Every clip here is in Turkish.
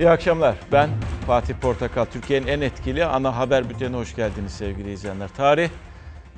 İyi akşamlar. Ben Fatih Portakal. Türkiye'nin en etkili ana haber bültenine hoş geldiniz sevgili izleyenler. Tarih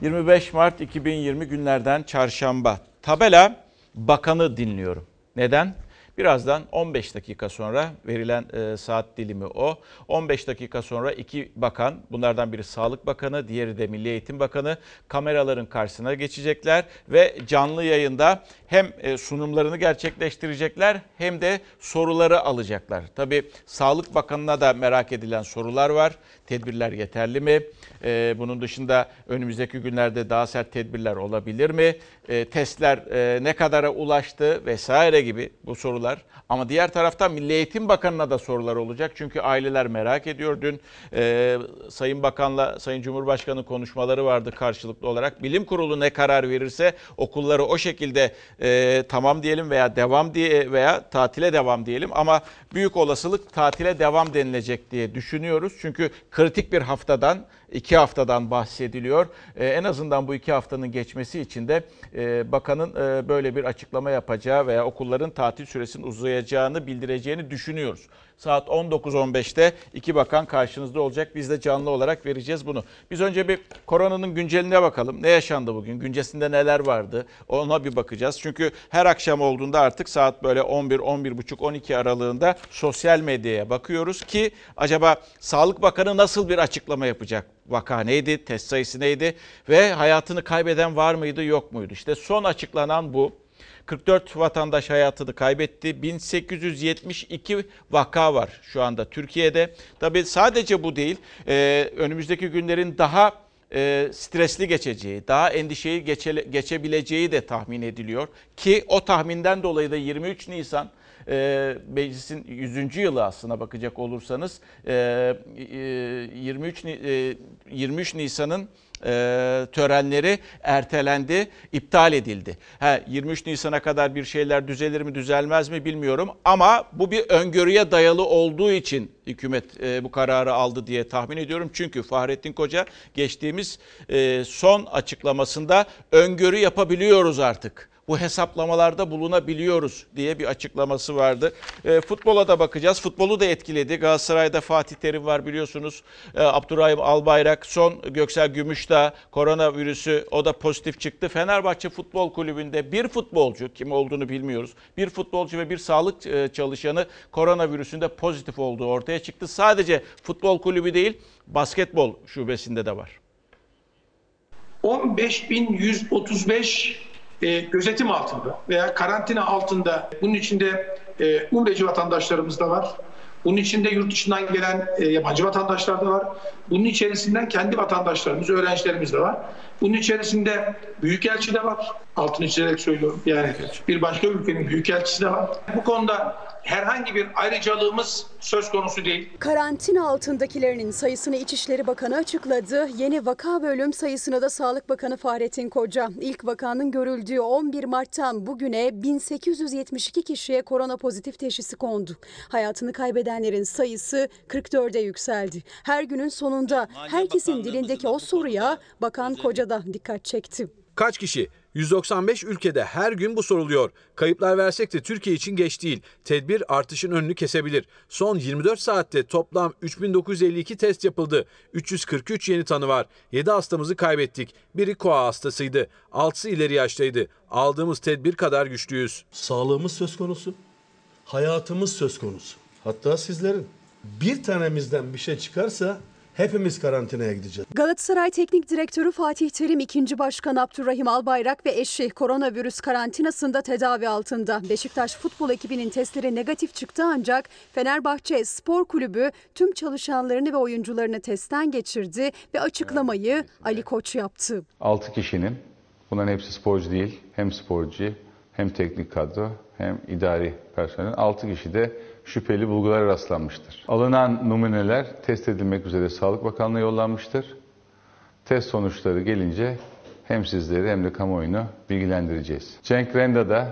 25 Mart 2020 günlerden çarşamba. Tabela bakanı dinliyorum. Neden? Birazdan 15 dakika sonra verilen e, saat dilimi o. 15 dakika sonra iki bakan, bunlardan biri Sağlık Bakanı, diğeri de Milli Eğitim Bakanı kameraların karşısına geçecekler ve canlı yayında hem e, sunumlarını gerçekleştirecekler hem de soruları alacaklar. Tabii Sağlık Bakanı'na da merak edilen sorular var. Tedbirler yeterli mi? E, bunun dışında önümüzdeki günlerde daha sert tedbirler olabilir mi? E, testler e, ne kadara ulaştı vesaire gibi bu sorular. Ama diğer taraftan Milli Eğitim Bakanı'na da sorular olacak. Çünkü aileler merak ediyor. Dün e, Sayın Bakan'la Sayın Cumhurbaşkanı konuşmaları vardı karşılıklı olarak. Bilim Kurulu ne karar verirse okulları o şekilde e, tamam diyelim veya devam diye veya tatile devam diyelim. Ama büyük olasılık tatile devam denilecek diye düşünüyoruz. Çünkü kritik bir haftadan iki haftadan bahsediliyor. E, en azından bu iki haftanın geçmesi için de e, bakanın e, böyle bir açıklama yapacağı veya okulların tatil süresinin uzayacağını bildireceğini düşünüyoruz. Saat 19.15'te iki bakan karşınızda olacak. Biz de canlı olarak vereceğiz bunu. Biz önce bir koronanın günceline bakalım. Ne yaşandı bugün? Güncesinde neler vardı? Ona bir bakacağız. Çünkü her akşam olduğunda artık saat böyle 11, 11.30, 12 aralığında sosyal medyaya bakıyoruz ki acaba Sağlık Bakanı nasıl bir açıklama yapacak? Vaka neydi? Test sayısı neydi? Ve hayatını kaybeden var mıydı yok muydu? İşte son açıklanan bu. 44 vatandaş hayatını kaybetti. 1872 vaka var şu anda Türkiye'de. Tabii sadece bu değil. Ee, önümüzdeki günlerin daha e, stresli geçeceği, daha endişeyi geçe, geçebileceği de tahmin ediliyor. Ki o tahminden dolayı da 23 Nisan e, meclisin 100. yılı aslına bakacak olursanız e, e, 23 e, 23 Nisan'ın e, törenleri ertelendi, iptal edildi. Ha, 23 Nisan'a kadar bir şeyler düzelir mi düzelmez mi bilmiyorum ama bu bir öngörüye dayalı olduğu için hükümet e, bu kararı aldı diye tahmin ediyorum. Çünkü Fahrettin Koca geçtiğimiz e, son açıklamasında öngörü yapabiliyoruz artık bu hesaplamalarda bulunabiliyoruz diye bir açıklaması vardı. E, futbola da bakacağız. Futbolu da etkiledi. Galatasaray'da Fatih Terim var biliyorsunuz. E, Abdurrahim Albayrak, son Göksel Gümüşdağ koronavirüsü o da pozitif çıktı. Fenerbahçe Futbol Kulübü'nde bir futbolcu, kim olduğunu bilmiyoruz. Bir futbolcu ve bir sağlık e, çalışanı koronavirüsünde pozitif olduğu ortaya çıktı. Sadece futbol kulübü değil, basketbol şubesinde de var. 15.135 e, gözetim altında veya karantina altında bunun içinde e, umreci vatandaşlarımız da var. Bunun içinde yurt dışından gelen e, yabancı vatandaşlar da var. Bunun içerisinden kendi vatandaşlarımız, öğrencilerimiz de var. Bunun içerisinde büyükelçi de var. Altını çizerek söylüyorum. Yani bir başka ülkenin büyükelçisi de var. Bu konuda herhangi bir ayrıcalığımız söz konusu değil. Karantina altındakilerinin sayısını İçişleri Bakanı açıkladı. Yeni vaka bölüm sayısını da Sağlık Bakanı Fahrettin Koca. İlk vakanın görüldüğü 11 Mart'tan bugüne 1872 kişiye korona pozitif teşhisi kondu. Hayatını kaybedenlerin sayısı 44'e yükseldi. Her günün sonunda herkesin dilindeki o soruya Bakan Koca da dikkat çekti. Kaç kişi? 195 ülkede her gün bu soruluyor. Kayıplar versek de Türkiye için geç değil. Tedbir artışın önünü kesebilir. Son 24 saatte toplam 3952 test yapıldı. 343 yeni tanı var. 7 hastamızı kaybettik. Biri koa hastasıydı. 6'sı ileri yaştaydı. Aldığımız tedbir kadar güçlüyüz. Sağlığımız söz konusu. Hayatımız söz konusu. Hatta sizlerin. Bir tanemizden bir şey çıkarsa hepimiz karantinaya gideceğiz. Galatasaray Teknik Direktörü Fatih Terim, ikinci başkan Abdurrahim Albayrak ve eşi koronavirüs karantinasında tedavi altında. Beşiktaş futbol ekibinin testleri negatif çıktı ancak Fenerbahçe Spor Kulübü tüm çalışanlarını ve oyuncularını testten geçirdi ve açıklamayı Ali Koç yaptı. 6 kişinin, bunların hepsi sporcu değil, hem sporcu hem teknik kadro hem idari personel 6 kişi de şüpheli bulgulara rastlanmıştır. Alınan numuneler test edilmek üzere Sağlık Bakanlığı'na yollanmıştır. Test sonuçları gelince hem sizleri hem de kamuoyunu bilgilendireceğiz. Cenk Renda da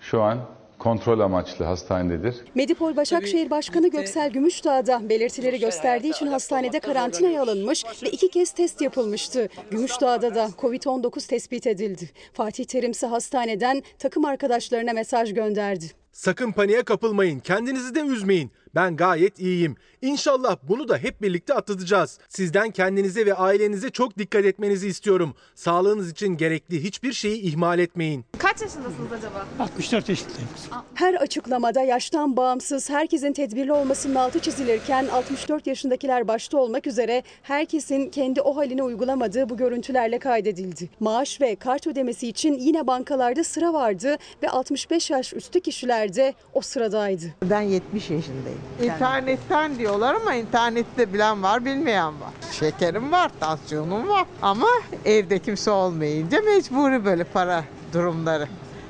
şu an kontrol amaçlı hastanededir. Medipol Başakşehir Başkanı Göksel Gümüşdağ da belirtileri gösterdiği için hastanede karantinaya alınmış ve iki kez test yapılmıştı. Gümüşdağ'da da Covid-19 tespit edildi. Fatih Terim ise hastaneden takım arkadaşlarına mesaj gönderdi. Sakın paniğe kapılmayın, kendinizi de üzmeyin. Ben gayet iyiyim. İnşallah bunu da hep birlikte atlatacağız. Sizden kendinize ve ailenize çok dikkat etmenizi istiyorum. Sağlığınız için gerekli hiçbir şeyi ihmal etmeyin. Kaç yaşındasınız acaba? 64 yaşındayım. Her açıklamada yaştan bağımsız herkesin tedbirli olmasının altı çizilirken 64 yaşındakiler başta olmak üzere herkesin kendi o haline uygulamadığı bu görüntülerle kaydedildi. Maaş ve kart ödemesi için yine bankalarda sıra vardı ve 65 yaş üstü kişiler de o sıradaydı. Ben 70 yaşındayım. İnternetten diyorlar ama internette bilen var bilmeyen var. Şekerim var, tansiyonum var ama evde kimse olmayınca mecburi böyle para durumları.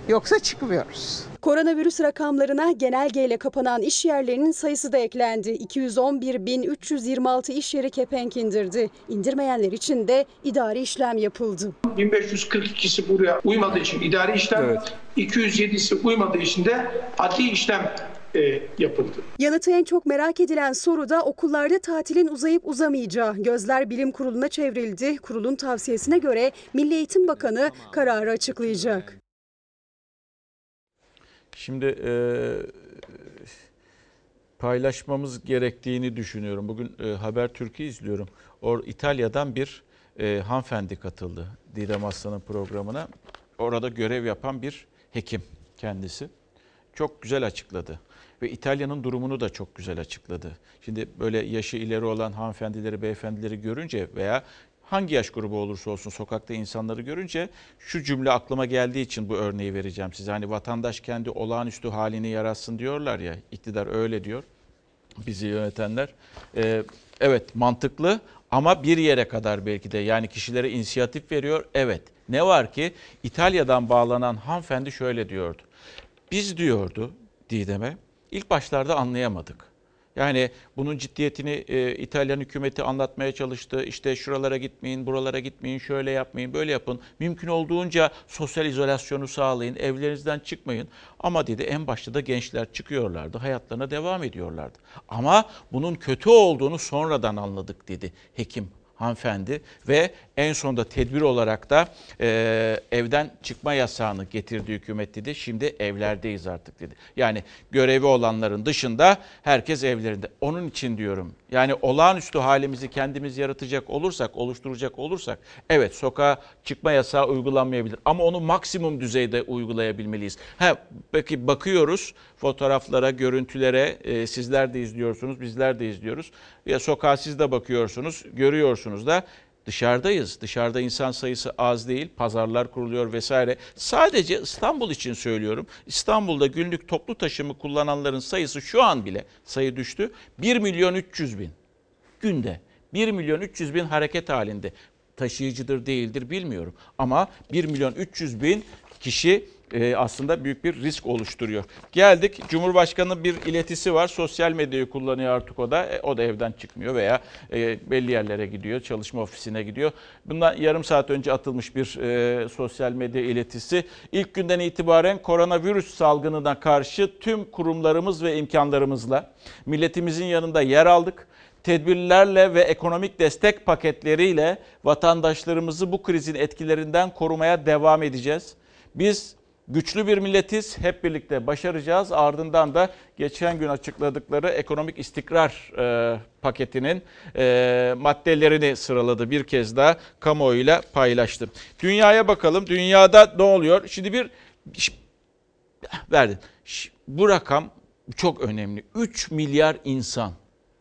Yoksa çıkmıyoruz. Koronavirüs rakamlarına genelgeyle kapanan iş yerlerinin sayısı da eklendi. 211.326 iş yeri kepenk indirdi. İndirmeyenler için de idari işlem yapıldı. 1542'si buraya uymadığı için idari işlem, 207'si uymadığı için de adli işlem e, yapıldı. Yanıtı en çok merak edilen soru da okullarda tatilin uzayıp uzamayacağı. Gözler bilim kuruluna çevrildi. Kurulun tavsiyesine göre Milli Eğitim Bakanı kararı açıklayacak. Şimdi e, paylaşmamız gerektiğini düşünüyorum. Bugün e, Haber Türkiye izliyorum. Or İtalya'dan bir e, hanımefendi katıldı Didem Aslan'ın programına. Orada görev yapan bir hekim kendisi. Çok güzel açıkladı. Ve İtalya'nın durumunu da çok güzel açıkladı. Şimdi böyle yaşı ileri olan hanımefendileri, beyefendileri görünce veya hangi yaş grubu olursa olsun sokakta insanları görünce şu cümle aklıma geldiği için bu örneği vereceğim size. Hani vatandaş kendi olağanüstü halini yaratsın diyorlar ya, iktidar öyle diyor bizi yönetenler. Ee, evet mantıklı ama bir yere kadar belki de yani kişilere inisiyatif veriyor. Evet ne var ki İtalya'dan bağlanan hanımefendi şöyle diyordu. Biz diyordu Didem'e ilk başlarda anlayamadık. Yani bunun ciddiyetini e, İtalyan hükümeti anlatmaya çalıştı. İşte şuralara gitmeyin, buralara gitmeyin, şöyle yapmayın, böyle yapın. Mümkün olduğunca sosyal izolasyonu sağlayın, evlerinizden çıkmayın. Ama dedi en başta da gençler çıkıyorlardı, hayatlarına devam ediyorlardı. Ama bunun kötü olduğunu sonradan anladık dedi hekim hanımefendi ve en sonunda tedbir olarak da e, evden çıkma yasağını getirdi hükümet dedi. Şimdi evlerdeyiz artık dedi. Yani görevi olanların dışında herkes evlerinde. Onun için diyorum yani olağanüstü halimizi kendimiz yaratacak olursak, oluşturacak olursak evet sokağa çıkma yasağı uygulanmayabilir ama onu maksimum düzeyde uygulayabilmeliyiz. Ha, peki bakıyoruz fotoğraflara, görüntülere e, sizler de izliyorsunuz, bizler de izliyoruz. Ya sokağa siz de bakıyorsunuz, görüyorsunuz da dışarıdayız. Dışarıda insan sayısı az değil, pazarlar kuruluyor vesaire. Sadece İstanbul için söylüyorum. İstanbul'da günlük toplu taşımı kullananların sayısı şu an bile sayı düştü. 1 milyon 300 bin günde. 1 milyon 300 bin hareket halinde. Taşıyıcıdır değildir bilmiyorum. Ama 1 milyon 300 bin kişi e, aslında büyük bir risk oluşturuyor. Geldik Cumhurbaşkanı bir iletisi var. Sosyal medyayı kullanıyor artık o da. E, o da evden çıkmıyor veya e, belli yerlere gidiyor. Çalışma ofisine gidiyor. Bundan yarım saat önce atılmış bir sosyal medya iletisi. İlk günden itibaren koronavirüs salgınına karşı tüm kurumlarımız ve imkanlarımızla milletimizin yanında yer aldık tedbirlerle ve ekonomik destek paketleriyle vatandaşlarımızı bu krizin etkilerinden korumaya devam edeceğiz. Biz güçlü bir milletiz, hep birlikte başaracağız. Ardından da geçen gün açıkladıkları ekonomik istikrar e, paketinin e, maddelerini sıraladı bir kez daha kamuoyuyla paylaştı. Dünyaya bakalım. Dünyada ne oluyor? Şimdi bir verdin. Bu rakam çok önemli. 3 milyar insan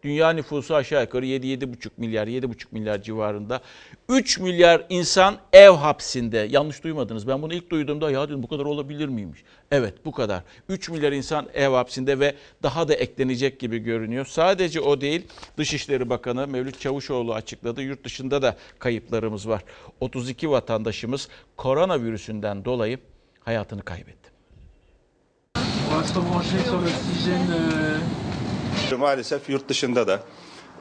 Dünya nüfusu aşağı yukarı 7-7,5 milyar, 7,5 milyar civarında. 3 milyar insan ev hapsinde. Yanlış duymadınız. Ben bunu ilk duyduğumda ya dedim bu kadar olabilir miymiş? Evet bu kadar. 3 milyar insan ev hapsinde ve daha da eklenecek gibi görünüyor. Sadece o değil. Dışişleri Bakanı Mevlüt Çavuşoğlu açıkladı. Yurt dışında da kayıplarımız var. 32 vatandaşımız koronavirüsünden dolayı hayatını kaybetti. Maalesef yurt dışında da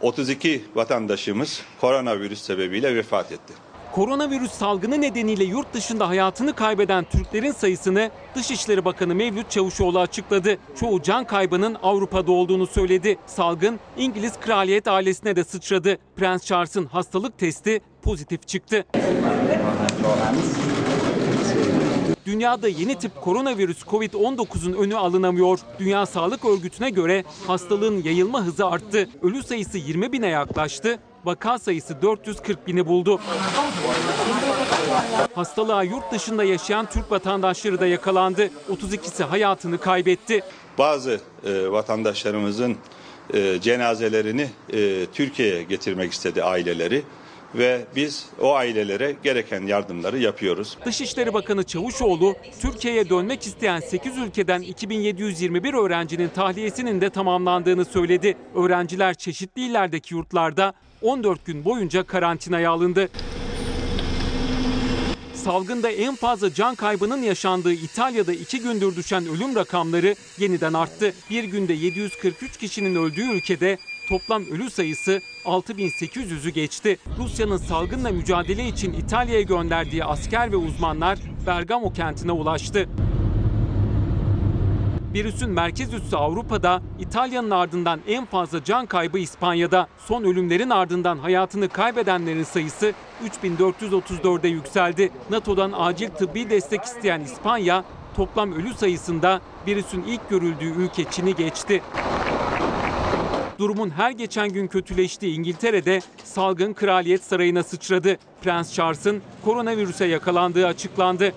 32 vatandaşımız koronavirüs sebebiyle vefat etti. Koronavirüs salgını nedeniyle yurt dışında hayatını kaybeden Türklerin sayısını Dışişleri Bakanı Mevlüt Çavuşoğlu açıkladı. Çoğu can kaybının Avrupa'da olduğunu söyledi. Salgın İngiliz kraliyet ailesine de sıçradı. Prens Charles'ın hastalık testi pozitif çıktı. Dünyada yeni tip koronavirüs Covid-19'un önü alınamıyor. Dünya Sağlık Örgütü'ne göre hastalığın yayılma hızı arttı. Ölü sayısı 20 bine yaklaştı. Vaka sayısı 440 bini buldu. Hastalığa yurt dışında yaşayan Türk vatandaşları da yakalandı. 32'si hayatını kaybetti. Bazı e, vatandaşlarımızın e, cenazelerini e, Türkiye'ye getirmek istedi aileleri ve biz o ailelere gereken yardımları yapıyoruz. Dışişleri Bakanı Çavuşoğlu, Türkiye'ye dönmek isteyen 8 ülkeden 2721 öğrencinin tahliyesinin de tamamlandığını söyledi. Öğrenciler çeşitli illerdeki yurtlarda 14 gün boyunca karantinaya alındı. Salgında en fazla can kaybının yaşandığı İtalya'da iki gündür düşen ölüm rakamları yeniden arttı. Bir günde 743 kişinin öldüğü ülkede toplam ölü sayısı 6800'ü geçti. Rusya'nın salgınla mücadele için İtalya'ya gönderdiği asker ve uzmanlar Bergamo kentine ulaştı. Virüsün merkez üssü Avrupa'da, İtalya'nın ardından en fazla can kaybı İspanya'da. Son ölümlerin ardından hayatını kaybedenlerin sayısı 3434'e yükseldi. NATO'dan acil tıbbi destek isteyen İspanya, toplam ölü sayısında virüsün ilk görüldüğü ülke Çin'i geçti. Durumun her geçen gün kötüleştiği İngiltere'de salgın kraliyet sarayına sıçradı. Prens Charles'ın koronavirüse yakalandığı açıklandı.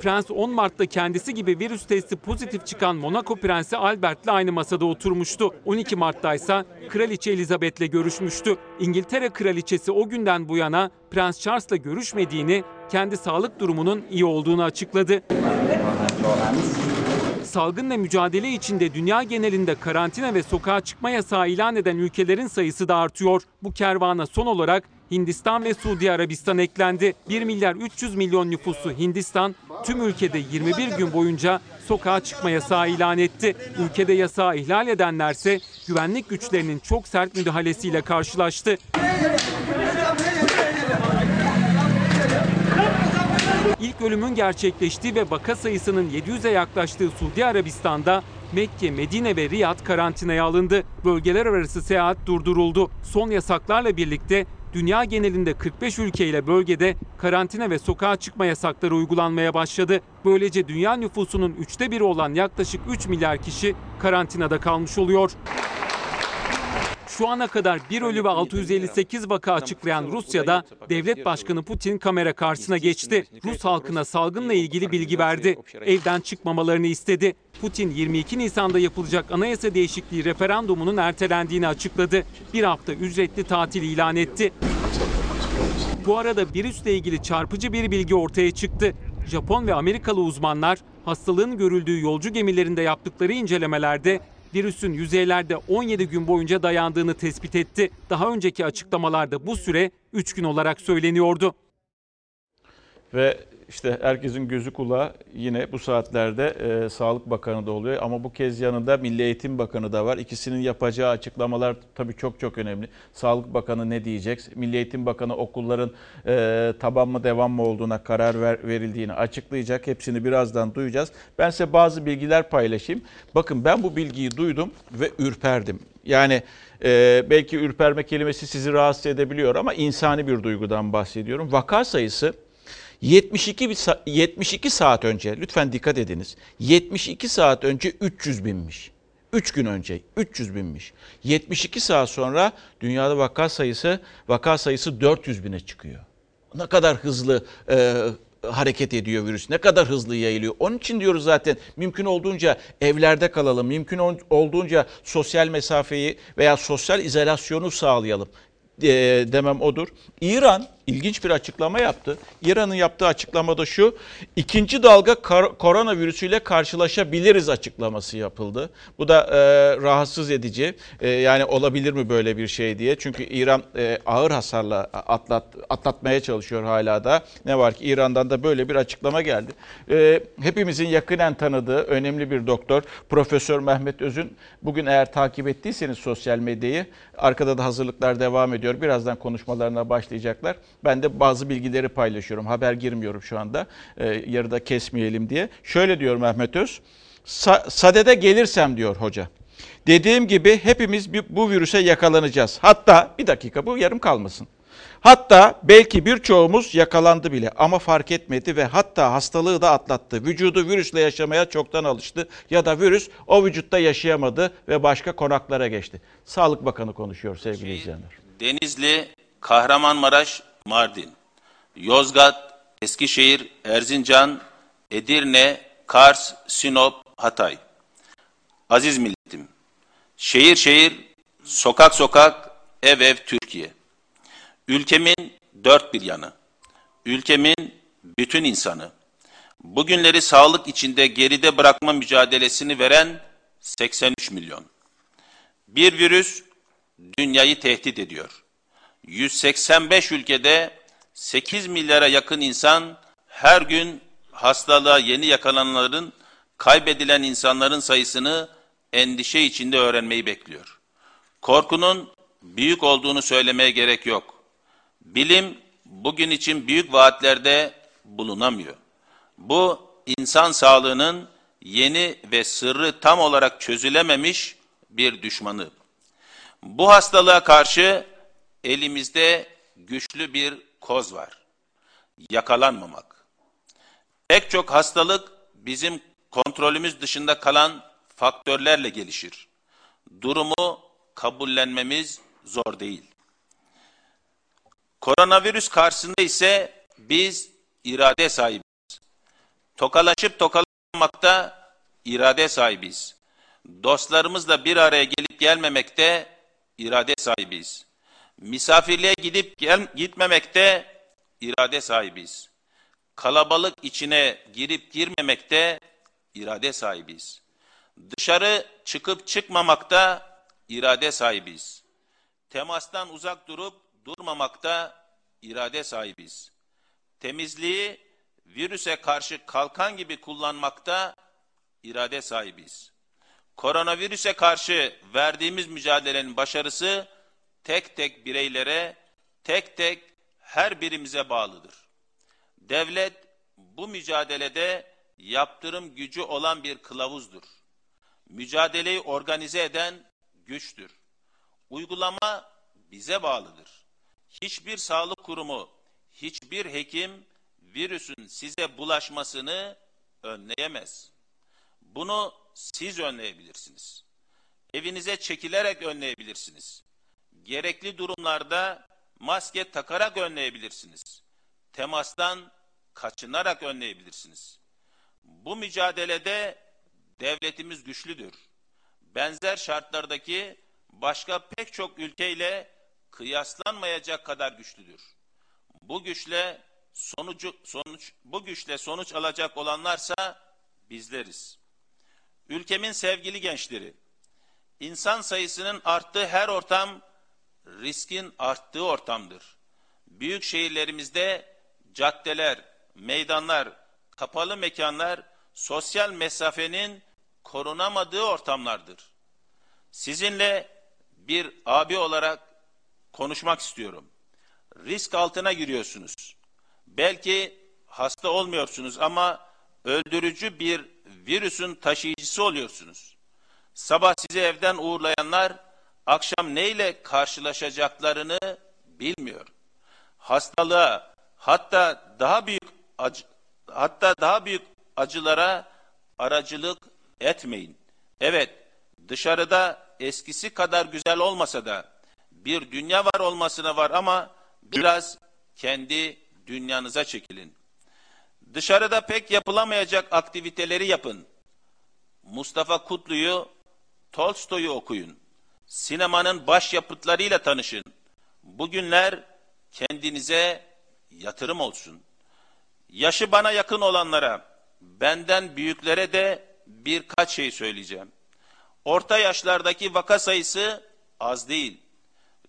Prens 10 Mart'ta kendisi gibi virüs testi pozitif çıkan Monaco Prensi Albert'le aynı masada oturmuştu. 12 Mart'ta ise Kraliçe Elizabeth'le görüşmüştü. İngiltere Kraliçesi o günden bu yana Prens Charles'la görüşmediğini, kendi sağlık durumunun iyi olduğunu açıkladı. Salgınla mücadele içinde dünya genelinde karantina ve sokağa çıkma yasağı ilan eden ülkelerin sayısı da artıyor. Bu kervana son olarak Hindistan ve Suudi Arabistan eklendi. 1 milyar 300 milyon nüfusu Hindistan tüm ülkede 21 gün boyunca sokağa çıkma yasağı ilan etti. Ülkede yasağı ihlal edenlerse güvenlik güçlerinin çok sert müdahalesiyle karşılaştı. İlk ölümün gerçekleştiği ve vaka sayısının 700'e yaklaştığı Suudi Arabistan'da Mekke, Medine ve Riyad karantinaya alındı. Bölgeler arası seyahat durduruldu. Son yasaklarla birlikte dünya genelinde 45 ülkeyle bölgede karantina ve sokağa çıkma yasakları uygulanmaya başladı. Böylece dünya nüfusunun üçte biri olan yaklaşık 3 milyar kişi karantinada kalmış oluyor. Şu ana kadar bir ölü ve 658 vaka açıklayan Rusya'da devlet başkanı Putin kamera karşısına geçti. Rus halkına salgınla ilgili bilgi verdi. Evden çıkmamalarını istedi. Putin 22 Nisan'da yapılacak anayasa değişikliği referandumunun ertelendiğini açıkladı. Bir hafta ücretli tatil ilan etti. Bu arada virüsle ilgili çarpıcı bir bilgi ortaya çıktı. Japon ve Amerikalı uzmanlar hastalığın görüldüğü yolcu gemilerinde yaptıkları incelemelerde virüsün yüzeylerde 17 gün boyunca dayandığını tespit etti. Daha önceki açıklamalarda bu süre 3 gün olarak söyleniyordu. Ve işte herkesin gözü kulağı yine bu saatlerde e, Sağlık Bakanı da oluyor. Ama bu kez yanında Milli Eğitim Bakanı da var. İkisinin yapacağı açıklamalar tabii çok çok önemli. Sağlık Bakanı ne diyecek? Milli Eğitim Bakanı okulların e, taban mı devam mı olduğuna karar ver, verildiğini açıklayacak. Hepsini birazdan duyacağız. Ben size bazı bilgiler paylaşayım. Bakın ben bu bilgiyi duydum ve ürperdim. Yani e, belki ürperme kelimesi sizi rahatsız edebiliyor ama insani bir duygudan bahsediyorum. Vaka sayısı 72 72 saat önce lütfen dikkat ediniz. 72 saat önce 300 binmiş. 3 gün önce 300 binmiş. 72 saat sonra dünyada vaka sayısı vaka sayısı 400 bine çıkıyor. Ne kadar hızlı e, hareket ediyor virüs. Ne kadar hızlı yayılıyor. Onun için diyoruz zaten mümkün olduğunca evlerde kalalım. Mümkün olduğunca sosyal mesafeyi veya sosyal izolasyonu sağlayalım e, demem odur. İran ilginç bir açıklama yaptı. İran'ın yaptığı açıklamada şu, ikinci dalga koronavirüsüyle karşılaşabiliriz açıklaması yapıldı. Bu da e, rahatsız edici. E, yani olabilir mi böyle bir şey diye. Çünkü İran e, ağır hasarla atlat, atlatmaya çalışıyor hala da. Ne var ki İran'dan da böyle bir açıklama geldi. E, hepimizin yakinen tanıdığı önemli bir doktor Profesör Mehmet Özün. Bugün eğer takip ettiyseniz sosyal medyayı, arkada da hazırlıklar devam ediyor. Birazdan konuşmalarına başlayacaklar. Ben de bazı bilgileri paylaşıyorum. Haber girmiyorum şu anda. E, yarıda kesmeyelim diye. Şöyle diyor Mehmet Öz. Sa sadede gelirsem diyor hoca. Dediğim gibi hepimiz bu virüse yakalanacağız. Hatta bir dakika bu yarım kalmasın. Hatta belki birçoğumuz yakalandı bile ama fark etmedi ve hatta hastalığı da atlattı. Vücudu virüsle yaşamaya çoktan alıştı ya da virüs o vücutta yaşayamadı ve başka konaklara geçti. Sağlık Bakanı konuşuyor sevgili izleyenler. Denizli, Kahramanmaraş, Mardin, Yozgat, Eskişehir, Erzincan, Edirne, Kars, Sinop, Hatay. Aziz milletim, şehir şehir, sokak sokak, ev ev Türkiye. Ülkemin dört bir yanı, ülkemin bütün insanı, bugünleri sağlık içinde geride bırakma mücadelesini veren 83 milyon. Bir virüs dünyayı tehdit ediyor. 185 ülkede 8 milyara yakın insan her gün hastalığa yeni yakalananların, kaybedilen insanların sayısını endişe içinde öğrenmeyi bekliyor. Korkunun büyük olduğunu söylemeye gerek yok. Bilim bugün için büyük vaatlerde bulunamıyor. Bu insan sağlığının yeni ve sırrı tam olarak çözülememiş bir düşmanı. Bu hastalığa karşı elimizde güçlü bir koz var. Yakalanmamak. Pek çok hastalık bizim kontrolümüz dışında kalan faktörlerle gelişir. Durumu kabullenmemiz zor değil. Koronavirüs karşısında ise biz irade sahibiz. Tokalaşıp tokalanmakta irade sahibiz. Dostlarımızla bir araya gelip gelmemekte irade sahibiz. Misafirliğe gidip gel, gitmemekte irade sahibiz. Kalabalık içine girip girmemekte irade sahibiz. Dışarı çıkıp çıkmamakta irade sahibiz. Temastan uzak durup durmamakta irade sahibiz. Temizliği virüse karşı kalkan gibi kullanmakta irade sahibiz. Koronavirüse karşı verdiğimiz mücadelenin başarısı tek tek bireylere, tek tek her birimize bağlıdır. Devlet bu mücadelede yaptırım gücü olan bir kılavuzdur. Mücadeleyi organize eden güçtür. Uygulama bize bağlıdır. Hiçbir sağlık kurumu, hiçbir hekim virüsün size bulaşmasını önleyemez. Bunu siz önleyebilirsiniz. Evinize çekilerek önleyebilirsiniz. Gerekli durumlarda maske takarak önleyebilirsiniz. Temastan kaçınarak önleyebilirsiniz. Bu mücadelede devletimiz güçlüdür. Benzer şartlardaki başka pek çok ülkeyle kıyaslanmayacak kadar güçlüdür. Bu güçle sonucu sonuç bu güçle sonuç alacak olanlarsa bizleriz. Ülkemin sevgili gençleri, insan sayısının arttığı her ortam riskin arttığı ortamdır. Büyük şehirlerimizde caddeler, meydanlar, kapalı mekanlar sosyal mesafenin korunamadığı ortamlardır. Sizinle bir abi olarak konuşmak istiyorum. Risk altına giriyorsunuz. Belki hasta olmuyorsunuz ama öldürücü bir virüsün taşıyıcısı oluyorsunuz. Sabah sizi evden uğurlayanlar akşam neyle karşılaşacaklarını bilmiyor. Hastalığa hatta daha büyük acı, hatta daha büyük acılara aracılık etmeyin. Evet, dışarıda eskisi kadar güzel olmasa da bir dünya var olmasına var ama biraz kendi dünyanıza çekilin. Dışarıda pek yapılamayacak aktiviteleri yapın. Mustafa Kutlu'yu, Tolstoy'u okuyun. Sinemanın başyapıtlarıyla tanışın. Bugünler kendinize yatırım olsun. Yaşı bana yakın olanlara, benden büyüklere de birkaç şey söyleyeceğim. Orta yaşlardaki vaka sayısı az değil.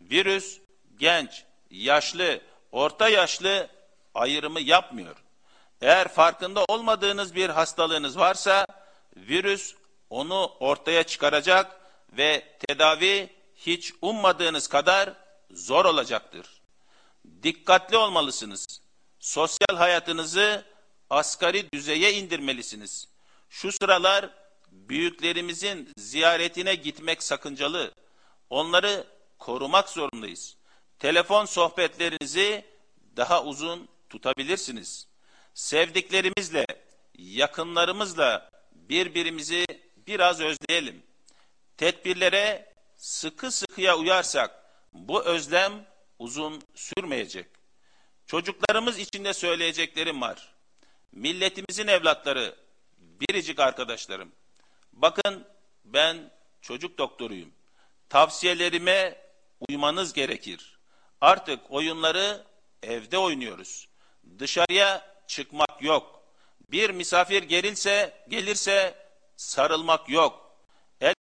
Virüs genç, yaşlı, orta yaşlı ayrımı yapmıyor. Eğer farkında olmadığınız bir hastalığınız varsa virüs onu ortaya çıkaracak ve tedavi hiç ummadığınız kadar zor olacaktır. Dikkatli olmalısınız. Sosyal hayatınızı asgari düzeye indirmelisiniz. Şu sıralar büyüklerimizin ziyaretine gitmek sakıncalı. Onları korumak zorundayız. telefon sohbetlerinizi daha uzun tutabilirsiniz. Sevdiklerimizle, yakınlarımızla birbirimizi biraz özleyelim. Tedbirlere sıkı sıkıya uyarsak bu özlem uzun sürmeyecek. Çocuklarımız için de söyleyeceklerim var. Milletimizin evlatları, biricik arkadaşlarım. Bakın ben çocuk doktoruyum. Tavsiyelerime uymanız gerekir. Artık oyunları evde oynuyoruz. Dışarıya çıkmak yok. Bir misafir gerilse, gelirse sarılmak yok.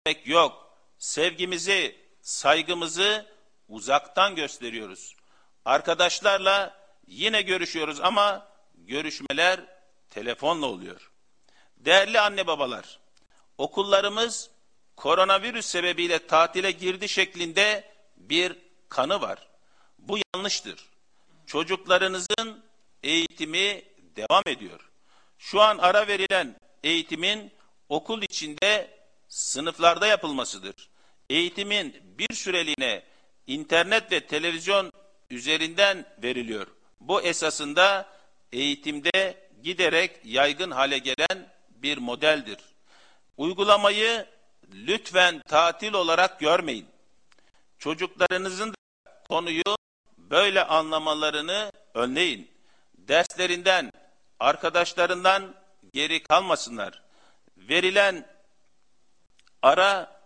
Etmek yok. Sevgimizi, saygımızı uzaktan gösteriyoruz. Arkadaşlarla yine görüşüyoruz ama görüşmeler telefonla oluyor. Değerli anne babalar, okullarımız koronavirüs sebebiyle tatile girdi şeklinde bir kanı var. Bu yanlıştır. Çocuklarınızın eğitimi devam ediyor. Şu an ara verilen eğitimin okul içinde sınıflarda yapılmasıdır. Eğitimin bir süreliğine internet ve televizyon üzerinden veriliyor. Bu esasında eğitimde giderek yaygın hale gelen bir modeldir. Uygulamayı lütfen tatil olarak görmeyin. Çocuklarınızın da konuyu böyle anlamalarını önleyin. Derslerinden, arkadaşlarından geri kalmasınlar. Verilen ara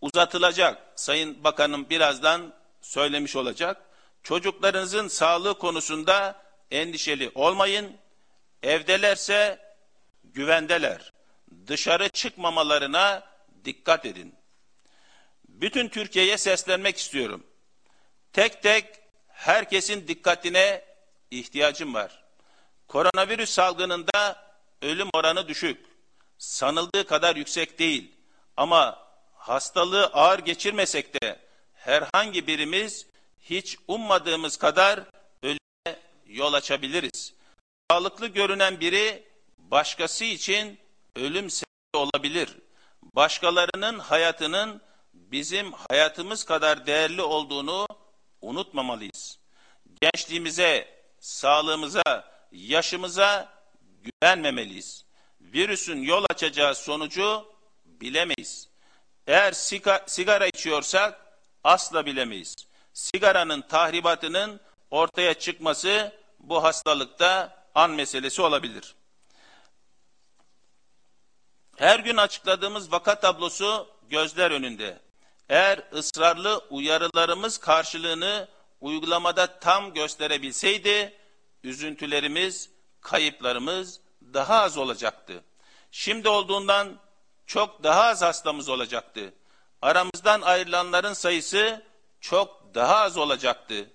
uzatılacak. Sayın Bakanım birazdan söylemiş olacak. Çocuklarınızın sağlığı konusunda endişeli olmayın. Evdelerse güvendeler. Dışarı çıkmamalarına dikkat edin. Bütün Türkiye'ye seslenmek istiyorum. Tek tek herkesin dikkatine ihtiyacım var. Koronavirüs salgınında ölüm oranı düşük. Sanıldığı kadar yüksek değil. Ama hastalığı ağır geçirmesek de herhangi birimiz hiç ummadığımız kadar ölüme yol açabiliriz. Sağlıklı görünen biri başkası için ölüm sebebi olabilir. Başkalarının hayatının bizim hayatımız kadar değerli olduğunu unutmamalıyız. Gençliğimize, sağlığımıza, yaşımıza güvenmemeliyiz. Virüsün yol açacağı sonucu bilemeyiz. Eğer sigara içiyorsak asla bilemeyiz. Sigaranın tahribatının ortaya çıkması bu hastalıkta an meselesi olabilir. Her gün açıkladığımız vaka tablosu gözler önünde. Eğer ısrarlı uyarılarımız karşılığını uygulamada tam gösterebilseydi, üzüntülerimiz, kayıplarımız daha az olacaktı. Şimdi olduğundan çok daha az hastamız olacaktı. Aramızdan ayrılanların sayısı çok daha az olacaktı.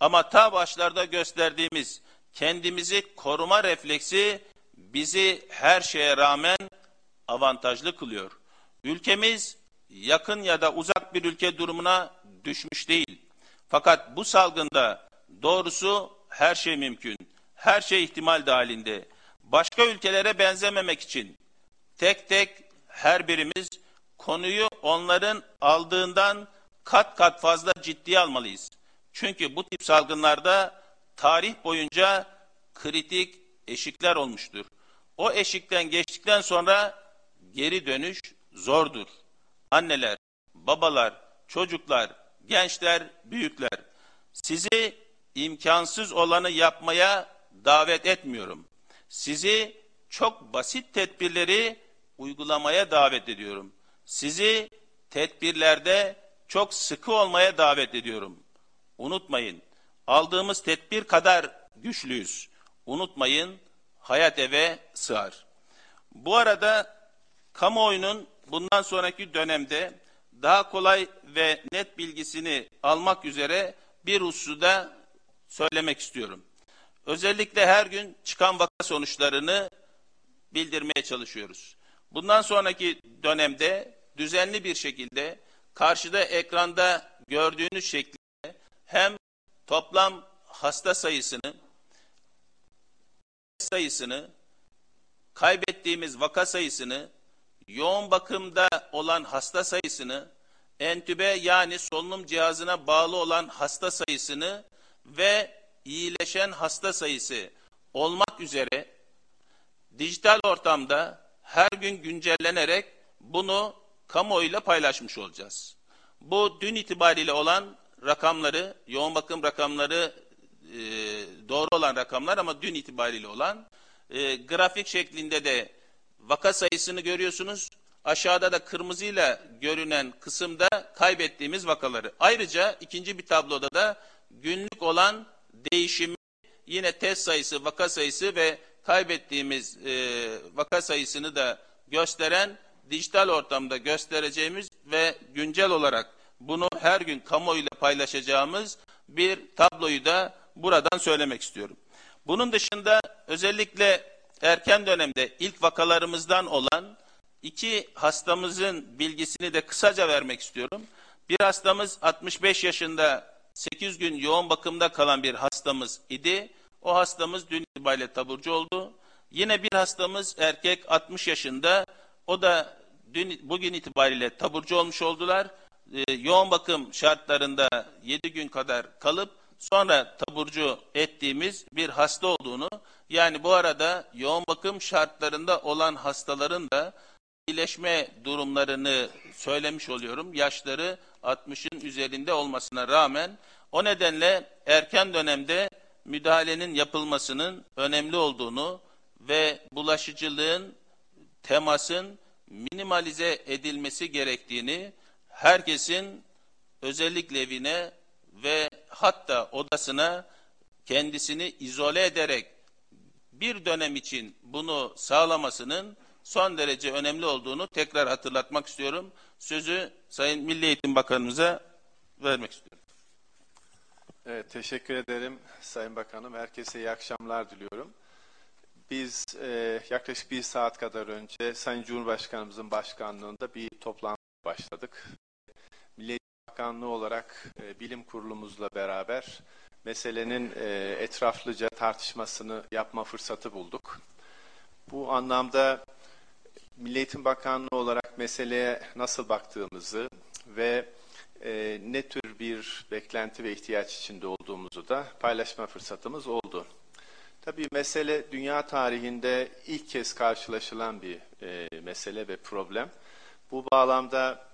Ama ta başlarda gösterdiğimiz kendimizi koruma refleksi bizi her şeye rağmen avantajlı kılıyor. Ülkemiz yakın ya da uzak bir ülke durumuna düşmüş değil. Fakat bu salgında doğrusu her şey mümkün. Her şey ihtimal dahilinde. Başka ülkelere benzememek için tek tek her birimiz konuyu onların aldığından kat kat fazla ciddiye almalıyız. Çünkü bu tip salgınlarda tarih boyunca kritik eşikler olmuştur. O eşikten geçtikten sonra geri dönüş zordur. Anneler, babalar, çocuklar, gençler, büyükler sizi imkansız olanı yapmaya davet etmiyorum. Sizi çok basit tedbirleri uygulamaya davet ediyorum. Sizi tedbirlerde çok sıkı olmaya davet ediyorum. Unutmayın, aldığımız tedbir kadar güçlüyüz. Unutmayın, hayat eve sığar. Bu arada kamuoyunun bundan sonraki dönemde daha kolay ve net bilgisini almak üzere bir husuda söylemek istiyorum. Özellikle her gün çıkan vaka sonuçlarını bildirmeye çalışıyoruz. Bundan sonraki dönemde düzenli bir şekilde karşıda ekranda gördüğünüz şekilde hem toplam hasta sayısını sayısını kaybettiğimiz vaka sayısını yoğun bakımda olan hasta sayısını entübe yani solunum cihazına bağlı olan hasta sayısını ve iyileşen hasta sayısı olmak üzere dijital ortamda her gün güncellenerek bunu kamuoyuyla paylaşmış olacağız. Bu dün itibariyle olan rakamları, yoğun bakım rakamları e, doğru olan rakamlar ama dün itibariyle olan e, grafik şeklinde de vaka sayısını görüyorsunuz. Aşağıda da kırmızıyla görünen kısımda kaybettiğimiz vakaları. Ayrıca ikinci bir tabloda da günlük olan değişimi yine test sayısı, vaka sayısı ve kaybettiğimiz e, vaka sayısını da gösteren dijital ortamda göstereceğimiz ve güncel olarak bunu her gün kamuoyuyla paylaşacağımız bir tabloyu da buradan söylemek istiyorum. Bunun dışında özellikle erken dönemde ilk vakalarımızdan olan iki hastamızın bilgisini de kısaca vermek istiyorum. Bir hastamız 65 yaşında 8 gün yoğun bakımda kalan bir hastamız idi. O hastamız dün itibariyle taburcu oldu. Yine bir hastamız erkek 60 yaşında. O da dün bugün itibariyle taburcu olmuş oldular. Ee, yoğun bakım şartlarında 7 gün kadar kalıp sonra taburcu ettiğimiz bir hasta olduğunu yani bu arada yoğun bakım şartlarında olan hastaların da iyileşme durumlarını söylemiş oluyorum. Yaşları 60'ın üzerinde olmasına rağmen o nedenle erken dönemde müdahalenin yapılmasının önemli olduğunu ve bulaşıcılığın, temasın minimalize edilmesi gerektiğini herkesin özellikle evine ve hatta odasına kendisini izole ederek bir dönem için bunu sağlamasının son derece önemli olduğunu tekrar hatırlatmak istiyorum. Sözü Sayın Milli Eğitim Bakanımıza vermek istiyorum. Evet, teşekkür ederim Sayın Bakanım. Herkese iyi akşamlar diliyorum. Biz e, yaklaşık bir saat kadar önce Sayın Cumhurbaşkanımızın başkanlığında bir toplantı başladık. Milli Bakanlığı olarak e, bilim kurulumuzla beraber meselenin e, etraflıca tartışmasını yapma fırsatı bulduk. Bu anlamda Milli Eğitim Bakanlığı olarak meseleye nasıl baktığımızı ve e, ne tür bir beklenti ve ihtiyaç içinde olduğumuzu da paylaşma fırsatımız oldu. Tabii mesele dünya tarihinde ilk kez karşılaşılan bir e, mesele ve problem. Bu bağlamda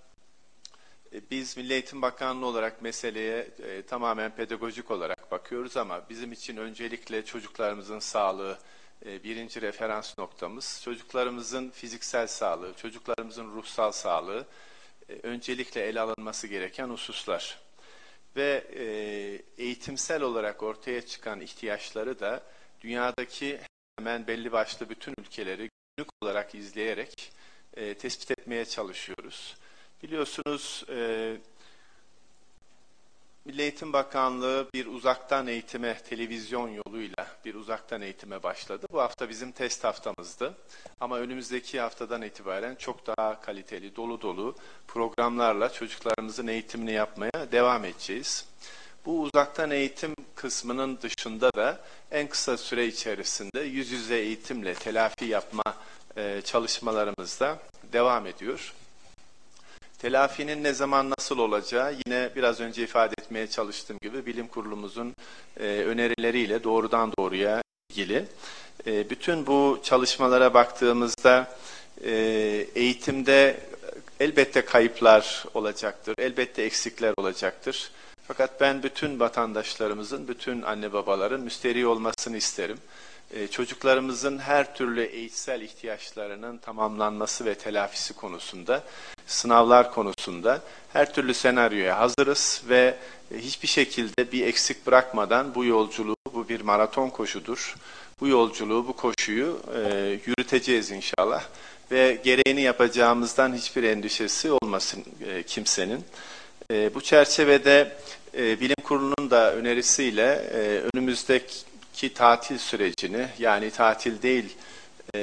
e, biz Milli Eğitim Bakanlığı olarak meseleye e, tamamen pedagojik olarak bakıyoruz ama bizim için öncelikle çocuklarımızın sağlığı birinci referans noktamız. Çocuklarımızın fiziksel sağlığı, çocuklarımızın ruhsal sağlığı öncelikle ele alınması gereken hususlar. Ve e, eğitimsel olarak ortaya çıkan ihtiyaçları da dünyadaki hemen belli başlı bütün ülkeleri günlük olarak izleyerek e, tespit etmeye çalışıyoruz. Biliyorsunuz e, Milli Eğitim Bakanlığı bir uzaktan eğitime, televizyon yoluyla bir uzaktan eğitime başladı. Bu hafta bizim test haftamızdı. Ama önümüzdeki haftadan itibaren çok daha kaliteli, dolu dolu programlarla çocuklarımızın eğitimini yapmaya devam edeceğiz. Bu uzaktan eğitim kısmının dışında da en kısa süre içerisinde yüz yüze eğitimle telafi yapma e, çalışmalarımız da devam ediyor. Telafinin ne zaman nasıl olacağı yine biraz önce ifade etmeye çalıştığım gibi bilim kurulumuzun e, önerileriyle doğrudan doğruya ilgili. E, bütün bu çalışmalara baktığımızda e, eğitimde elbette kayıplar olacaktır, elbette eksikler olacaktır. Fakat ben bütün vatandaşlarımızın, bütün anne babaların müsteri olmasını isterim. Ee, çocuklarımızın her türlü eğitsel ihtiyaçlarının tamamlanması ve telafisi konusunda, sınavlar konusunda her türlü senaryoya hazırız ve hiçbir şekilde bir eksik bırakmadan bu yolculuğu, bu bir maraton koşudur. Bu yolculuğu, bu koşuyu e, yürüteceğiz inşallah ve gereğini yapacağımızdan hiçbir endişesi olmasın e, kimsenin. E, bu çerçevede e, Bilim Kurulu'nun da önerisiyle e, önümüzdeki tatil sürecini yani tatil değil e,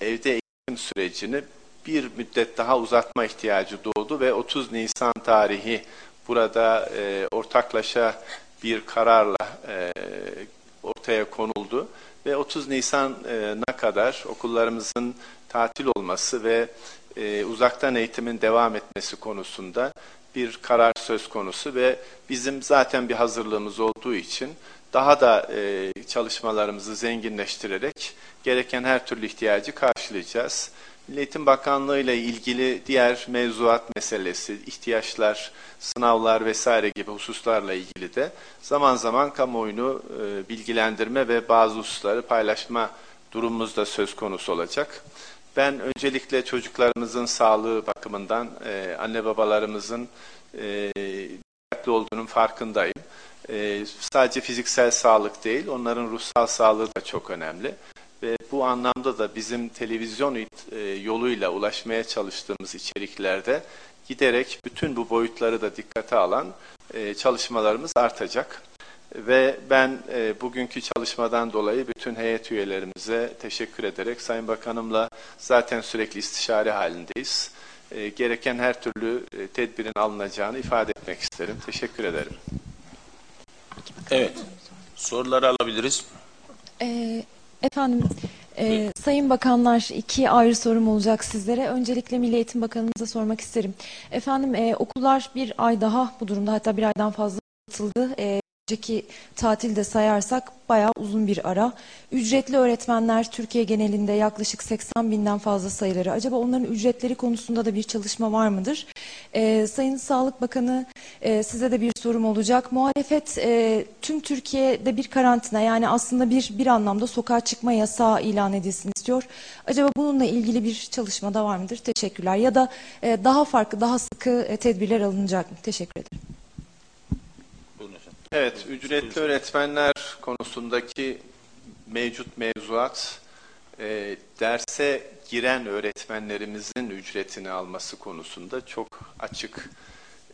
evde eğitim sürecini bir müddet daha uzatma ihtiyacı doğdu ve 30 Nisan tarihi burada e, ortaklaşa bir kararla e, ortaya konuldu ve 30 Nisan'a kadar okullarımızın tatil olması ve e, uzaktan eğitimin devam etmesi konusunda bir karar söz konusu ve bizim zaten bir hazırlığımız olduğu için daha da e, çalışmalarımızı zenginleştirerek gereken her türlü ihtiyacı karşılayacağız. Milli Eğitim Bakanlığı ile ilgili diğer mevzuat meselesi, ihtiyaçlar, sınavlar vesaire gibi hususlarla ilgili de zaman zaman kamuoyunu e, bilgilendirme ve bazı hususları paylaşma durumumuz da söz konusu olacak. Ben öncelikle çocuklarımızın sağlığı bakımından e, anne babalarımızın e, dikkatli olduğunun farkındayım. Sadece fiziksel sağlık değil, onların ruhsal sağlığı da çok önemli. Bu anlamda da bizim televizyon e, yoluyla ulaşmaya çalıştığımız içeriklerde giderek bütün bu boyutları da dikkate alan e, çalışmalarımız artacak. Ve ben e, bugünkü çalışmadan dolayı bütün heyet üyelerimize teşekkür ederek Sayın Bakanımla zaten sürekli istişare halindeyiz. E, gereken her türlü e, tedbirin alınacağını ifade etmek isterim. Teşekkür ederim. Evet. Soruları alabiliriz. Ee, efendim, e, Sayın Bakanlar iki ayrı sorum olacak sizlere. Öncelikle Milli Eğitim Bakanımıza sormak isterim. Efendim, e, okullar bir ay daha bu durumda hatta bir aydan fazla atıldı. E, önceki tatilde sayarsak bayağı uzun bir ara. Ücretli öğretmenler Türkiye genelinde yaklaşık 80 binden fazla sayıları. Acaba onların ücretleri konusunda da bir çalışma var mıdır? Ee, Sayın Sağlık Bakanı e, size de bir sorum olacak. Muhalefet e, tüm Türkiye'de bir karantina yani aslında bir bir anlamda sokağa çıkma yasağı ilan edilsin istiyor. Acaba bununla ilgili bir çalışma da var mıdır? Teşekkürler. Ya da e, daha farklı, daha sıkı e, tedbirler alınacak mı? Teşekkür ederim. Evet, ücretli öğretmenler konusundaki mevcut mevzuat e, derse giren öğretmenlerimizin ücretini alması konusunda çok açık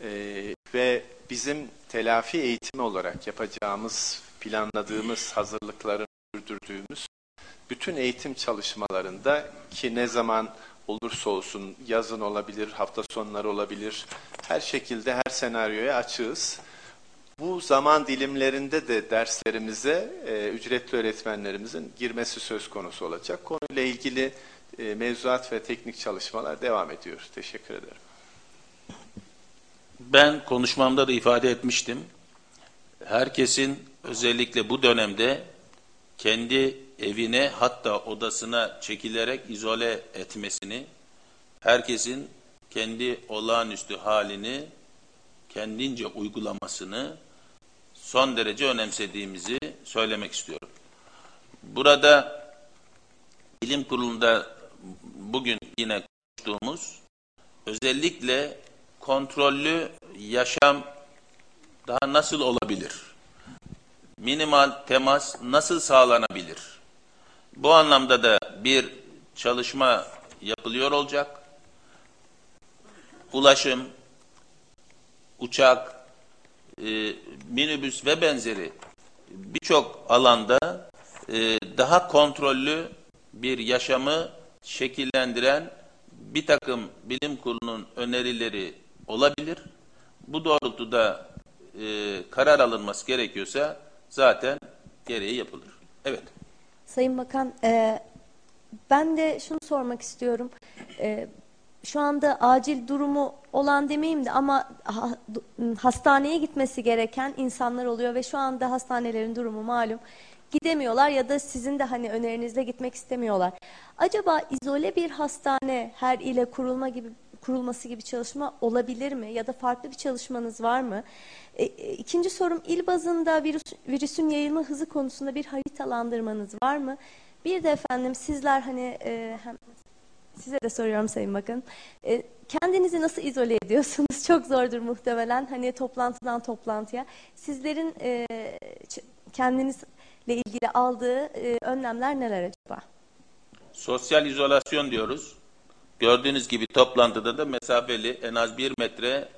e, ve bizim telafi eğitimi olarak yapacağımız, planladığımız, hazırlıkların sürdürdüğümüz bütün eğitim çalışmalarında ki ne zaman olursa olsun yazın olabilir, hafta sonları olabilir, her şekilde her senaryoya açığız. Bu zaman dilimlerinde de derslerimize e, ücretli öğretmenlerimizin girmesi söz konusu olacak. Konuyla ilgili e, mevzuat ve teknik çalışmalar devam ediyor. Teşekkür ederim. Ben konuşmamda da ifade etmiştim. Herkesin özellikle bu dönemde kendi evine hatta odasına çekilerek izole etmesini, herkesin kendi olağanüstü halini kendince uygulamasını son derece önemsediğimizi söylemek istiyorum. Burada bilim kurulunda bugün yine konuştuğumuz özellikle kontrollü yaşam daha nasıl olabilir? Minimal temas nasıl sağlanabilir? Bu anlamda da bir çalışma yapılıyor olacak. Ulaşım, uçak, e, minibüs ve benzeri birçok alanda e, daha kontrollü bir yaşamı şekillendiren bir takım bilim kurulunun önerileri olabilir. Bu doğrultuda e, karar alınması gerekiyorsa zaten gereği yapılır. Evet. Sayın Bakan, e, ben de şunu sormak istiyorum. E, şu anda acil durumu olan demeyeyim de ama ha, hastaneye gitmesi gereken insanlar oluyor ve şu anda hastanelerin durumu malum. Gidemiyorlar ya da sizin de hani önerinizle gitmek istemiyorlar. Acaba izole bir hastane her ile kurulma gibi kurulması gibi çalışma olabilir mi? Ya da farklı bir çalışmanız var mı? E, e ikinci sorum il bazında virüs, virüsün yayılma hızı konusunda bir haritalandırmanız var mı? Bir de efendim sizler hani e, hem Size de soruyorum Sayın Bakan. E, kendinizi nasıl izole ediyorsunuz? Çok zordur muhtemelen. Hani toplantıdan toplantıya. Sizlerin e, kendinizle ilgili aldığı e, önlemler neler acaba? Sosyal izolasyon diyoruz. Gördüğünüz gibi toplantıda da mesafeli en az bir metre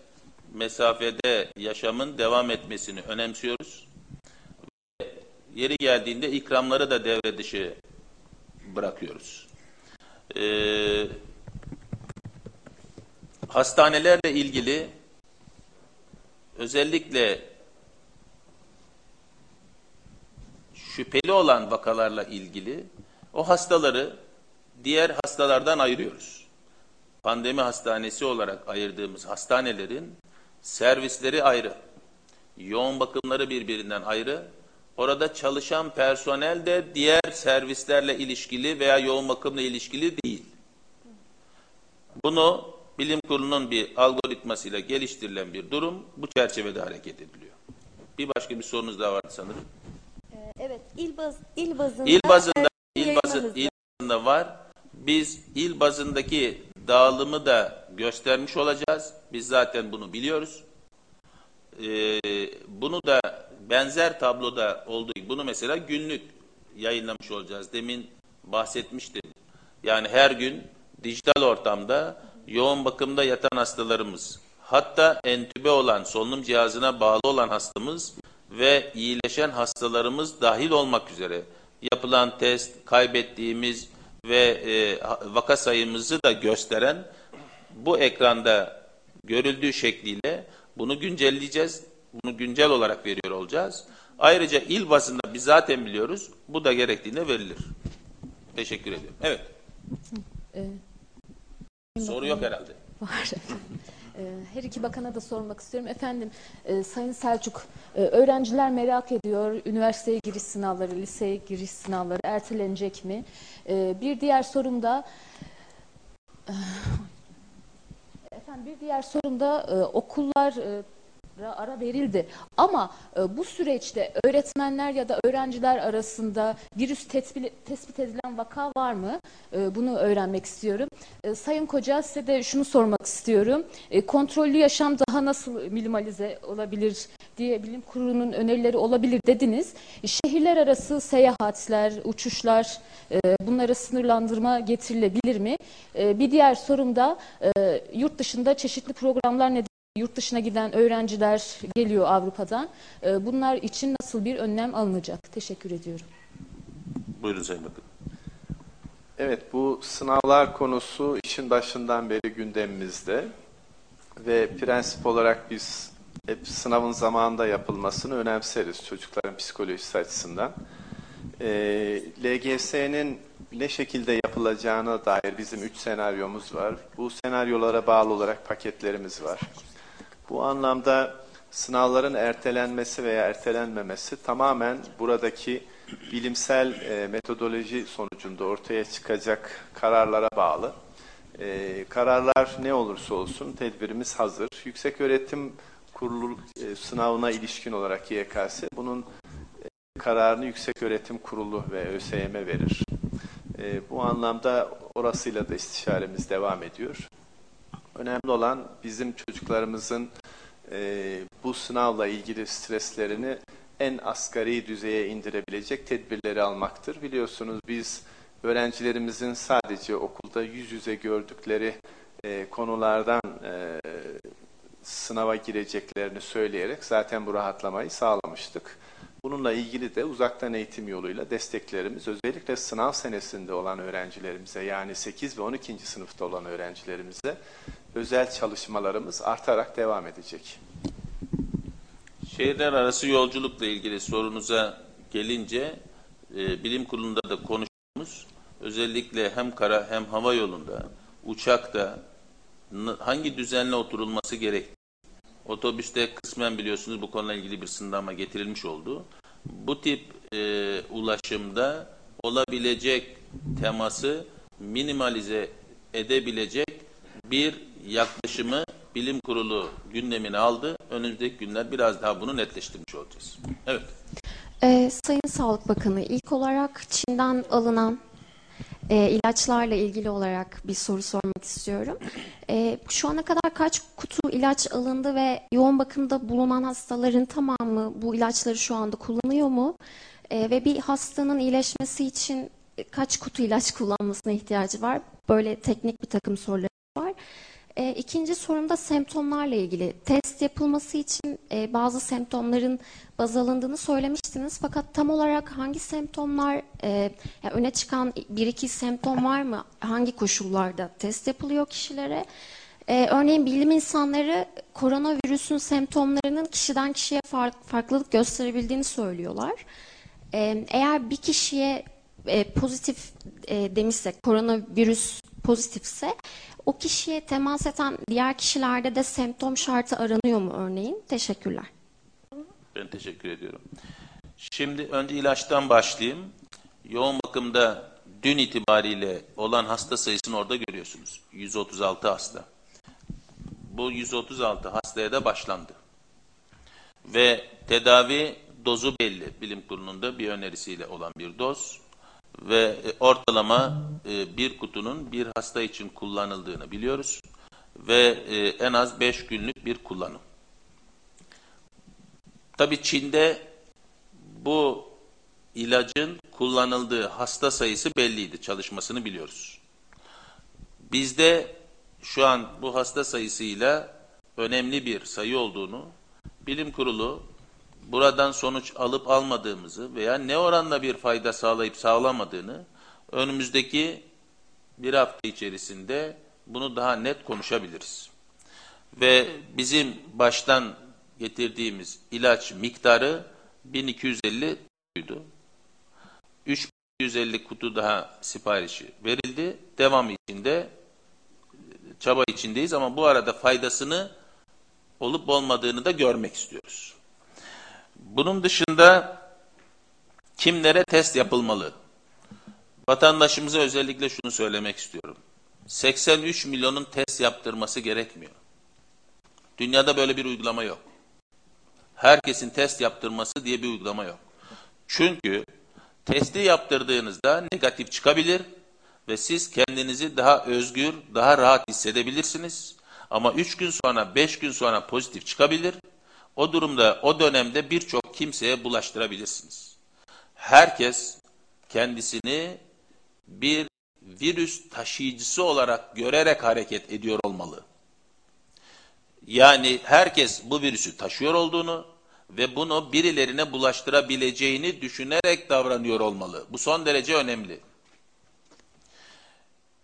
mesafede yaşamın devam etmesini önemsiyoruz. Yeri geldiğinde ikramları da devre dışı bırakıyoruz e, hastanelerle ilgili özellikle şüpheli olan vakalarla ilgili o hastaları diğer hastalardan ayırıyoruz. Pandemi hastanesi olarak ayırdığımız hastanelerin servisleri ayrı. Yoğun bakımları birbirinden ayrı. Orada çalışan personel de diğer servislerle ilişkili veya yoğun bakımla ilişkili değil. Bunu bilim kurulunun bir algoritmasıyla geliştirilen bir durum. Bu çerçevede hareket ediliyor. Bir başka bir sorunuz daha vardı sanırım. Ee, evet, il, baz, il bazında... İl bazında, il, bazı, il bazında var. Biz il bazındaki dağılımı da göstermiş olacağız. Biz zaten bunu biliyoruz. Ee, bunu da benzer tabloda olduğu gibi bunu mesela günlük yayınlamış olacağız. Demin bahsetmiştim. Yani her gün dijital ortamda yoğun bakımda yatan hastalarımız, hatta entübe olan, solunum cihazına bağlı olan hastamız ve iyileşen hastalarımız dahil olmak üzere yapılan test, kaybettiğimiz ve e, vaka sayımızı da gösteren bu ekranda görüldüğü şekliyle bunu güncelleyeceğiz. Bunu güncel olarak veriyor olacağız. Ayrıca il bazında biz zaten biliyoruz. Bu da gerektiğinde verilir. Teşekkür ediyorum. Evet. Ee, Soru yok herhalde. Var. Ee, Her iki bakana da sormak istiyorum. Efendim, e, Sayın Selçuk, e, öğrenciler merak ediyor. Üniversiteye giriş sınavları, liseye giriş sınavları ertelenecek mi? E, Bir diğer sorum da Efendim bir diğer sorum da e, okullar e, ara verildi. Ama e, bu süreçte öğretmenler ya da öğrenciler arasında virüs tespit, tespit edilen vaka var mı? E, bunu öğrenmek istiyorum. E, Sayın Koca size de şunu sormak istiyorum. E, kontrollü yaşam daha nasıl minimalize olabilir diye bilim kurulunun önerileri olabilir dediniz. E, şehirler arası seyahatler, uçuşlar e, bunlara sınırlandırma getirilebilir mi? E, bir diğer sorum da e, yurt dışında çeşitli programlar nedeniyle Yurt dışına giden öğrenciler geliyor Avrupa'dan. Ee, Bunlar için nasıl bir önlem alınacak? Teşekkür ediyorum. Buyurun Sayın Bakan. Evet, bu sınavlar konusu işin başından beri gündemimizde ve prensip olarak biz hep sınavın zamanında yapılmasını önemseriz çocukların psikolojisi açısından. Ee, LGS'nin ne şekilde yapılacağına dair bizim üç senaryomuz var. Bu senaryolara bağlı olarak paketlerimiz var. Bu anlamda sınavların ertelenmesi veya ertelenmemesi tamamen buradaki bilimsel e, metodoloji sonucunda ortaya çıkacak kararlara bağlı. E, kararlar ne olursa olsun tedbirimiz hazır. Yüksek Öğretim Kurulu e, sınavına ilişkin olarak YKS bunun e, kararını Yüksek Öğretim Kurulu ve ÖSYM verir. E, bu anlamda orasıyla da istişaremiz devam ediyor. Önemli olan bizim çocuklarımızın e, bu sınavla ilgili streslerini en asgari düzeye indirebilecek tedbirleri almaktır. Biliyorsunuz biz öğrencilerimizin sadece okulda yüz yüze gördükleri e, konulardan e, sınava gireceklerini söyleyerek zaten bu rahatlamayı sağlamıştık. Bununla ilgili de uzaktan eğitim yoluyla desteklerimiz özellikle sınav senesinde olan öğrencilerimize yani 8 ve 12. sınıfta olan öğrencilerimize özel çalışmalarımız artarak devam edecek. Şehirler arası yolculukla ilgili sorunuza gelince e, bilim kurulunda da konuştuğumuz özellikle hem kara hem hava yolunda uçakta hangi düzenle oturulması gerektiği otobüste kısmen biliyorsunuz bu konuyla ilgili bir sınırlama getirilmiş oldu. Bu tip e, ulaşımda olabilecek teması minimalize edebilecek bir yaklaşımı bilim kurulu gündemine aldı. Önümüzdeki günler biraz daha bunu netleştirmiş olacağız. Evet. Ee, Sayın Sağlık Bakanı, ilk olarak Çin'den alınan e, ilaçlarla ilgili olarak bir soru sormak istiyorum. E, şu ana kadar kaç kutu ilaç alındı ve yoğun bakımda bulunan hastaların tamamı bu ilaçları şu anda kullanıyor mu? E, ve bir hastanın iyileşmesi için kaç kutu ilaç kullanmasına ihtiyacı var? Böyle teknik bir takım sorular var. E, ikinci sorum da semptomlarla ilgili. Test yapılması için e, bazı semptomların baz alındığını söylemiştiniz. Fakat tam olarak hangi semptomlar, e, yani öne çıkan bir iki semptom var mı? Hangi koşullarda test yapılıyor kişilere? E, örneğin bilim insanları koronavirüsün semptomlarının kişiden kişiye fark, farklılık gösterebildiğini söylüyorlar. E, eğer bir kişiye e, pozitif e, demişsek, koronavirüs pozitifse o kişiye temas eden diğer kişilerde de semptom şartı aranıyor mu örneğin? Teşekkürler. Ben teşekkür ediyorum. Şimdi önce ilaçtan başlayayım. Yoğun bakımda dün itibariyle olan hasta sayısını orada görüyorsunuz. 136 hasta. Bu 136 hastaya da başlandı. Ve tedavi dozu belli. Bilim kurulunda bir önerisiyle olan bir doz. Ve e, ortalama e, bir kutunun bir hasta için kullanıldığını biliyoruz. Ve e, en az 5 günlük bir kullanım. Tabii Çin'de bu ilacın kullanıldığı hasta sayısı belliydi. Çalışmasını biliyoruz. Bizde şu an bu hasta sayısıyla önemli bir sayı olduğunu bilim kurulu buradan sonuç alıp almadığımızı veya ne oranla bir fayda sağlayıp sağlamadığını önümüzdeki bir hafta içerisinde bunu daha net konuşabiliriz. Ve bizim baştan getirdiğimiz ilaç miktarı 1250 kutuydu. 350 kutu daha siparişi verildi. Devam içinde çaba içindeyiz ama bu arada faydasını olup olmadığını da görmek istiyoruz. Bunun dışında kimlere test yapılmalı? Vatandaşımıza özellikle şunu söylemek istiyorum. 83 milyonun test yaptırması gerekmiyor. Dünyada böyle bir uygulama yok. Herkesin test yaptırması diye bir uygulama yok. Çünkü testi yaptırdığınızda negatif çıkabilir ve siz kendinizi daha özgür, daha rahat hissedebilirsiniz. Ama 3 gün sonra, 5 gün sonra pozitif çıkabilir. O durumda, o dönemde birçok kimseye bulaştırabilirsiniz. Herkes kendisini bir virüs taşıyıcısı olarak görerek hareket ediyor olmalı. Yani herkes bu virüsü taşıyor olduğunu ve bunu birilerine bulaştırabileceğini düşünerek davranıyor olmalı. Bu son derece önemli.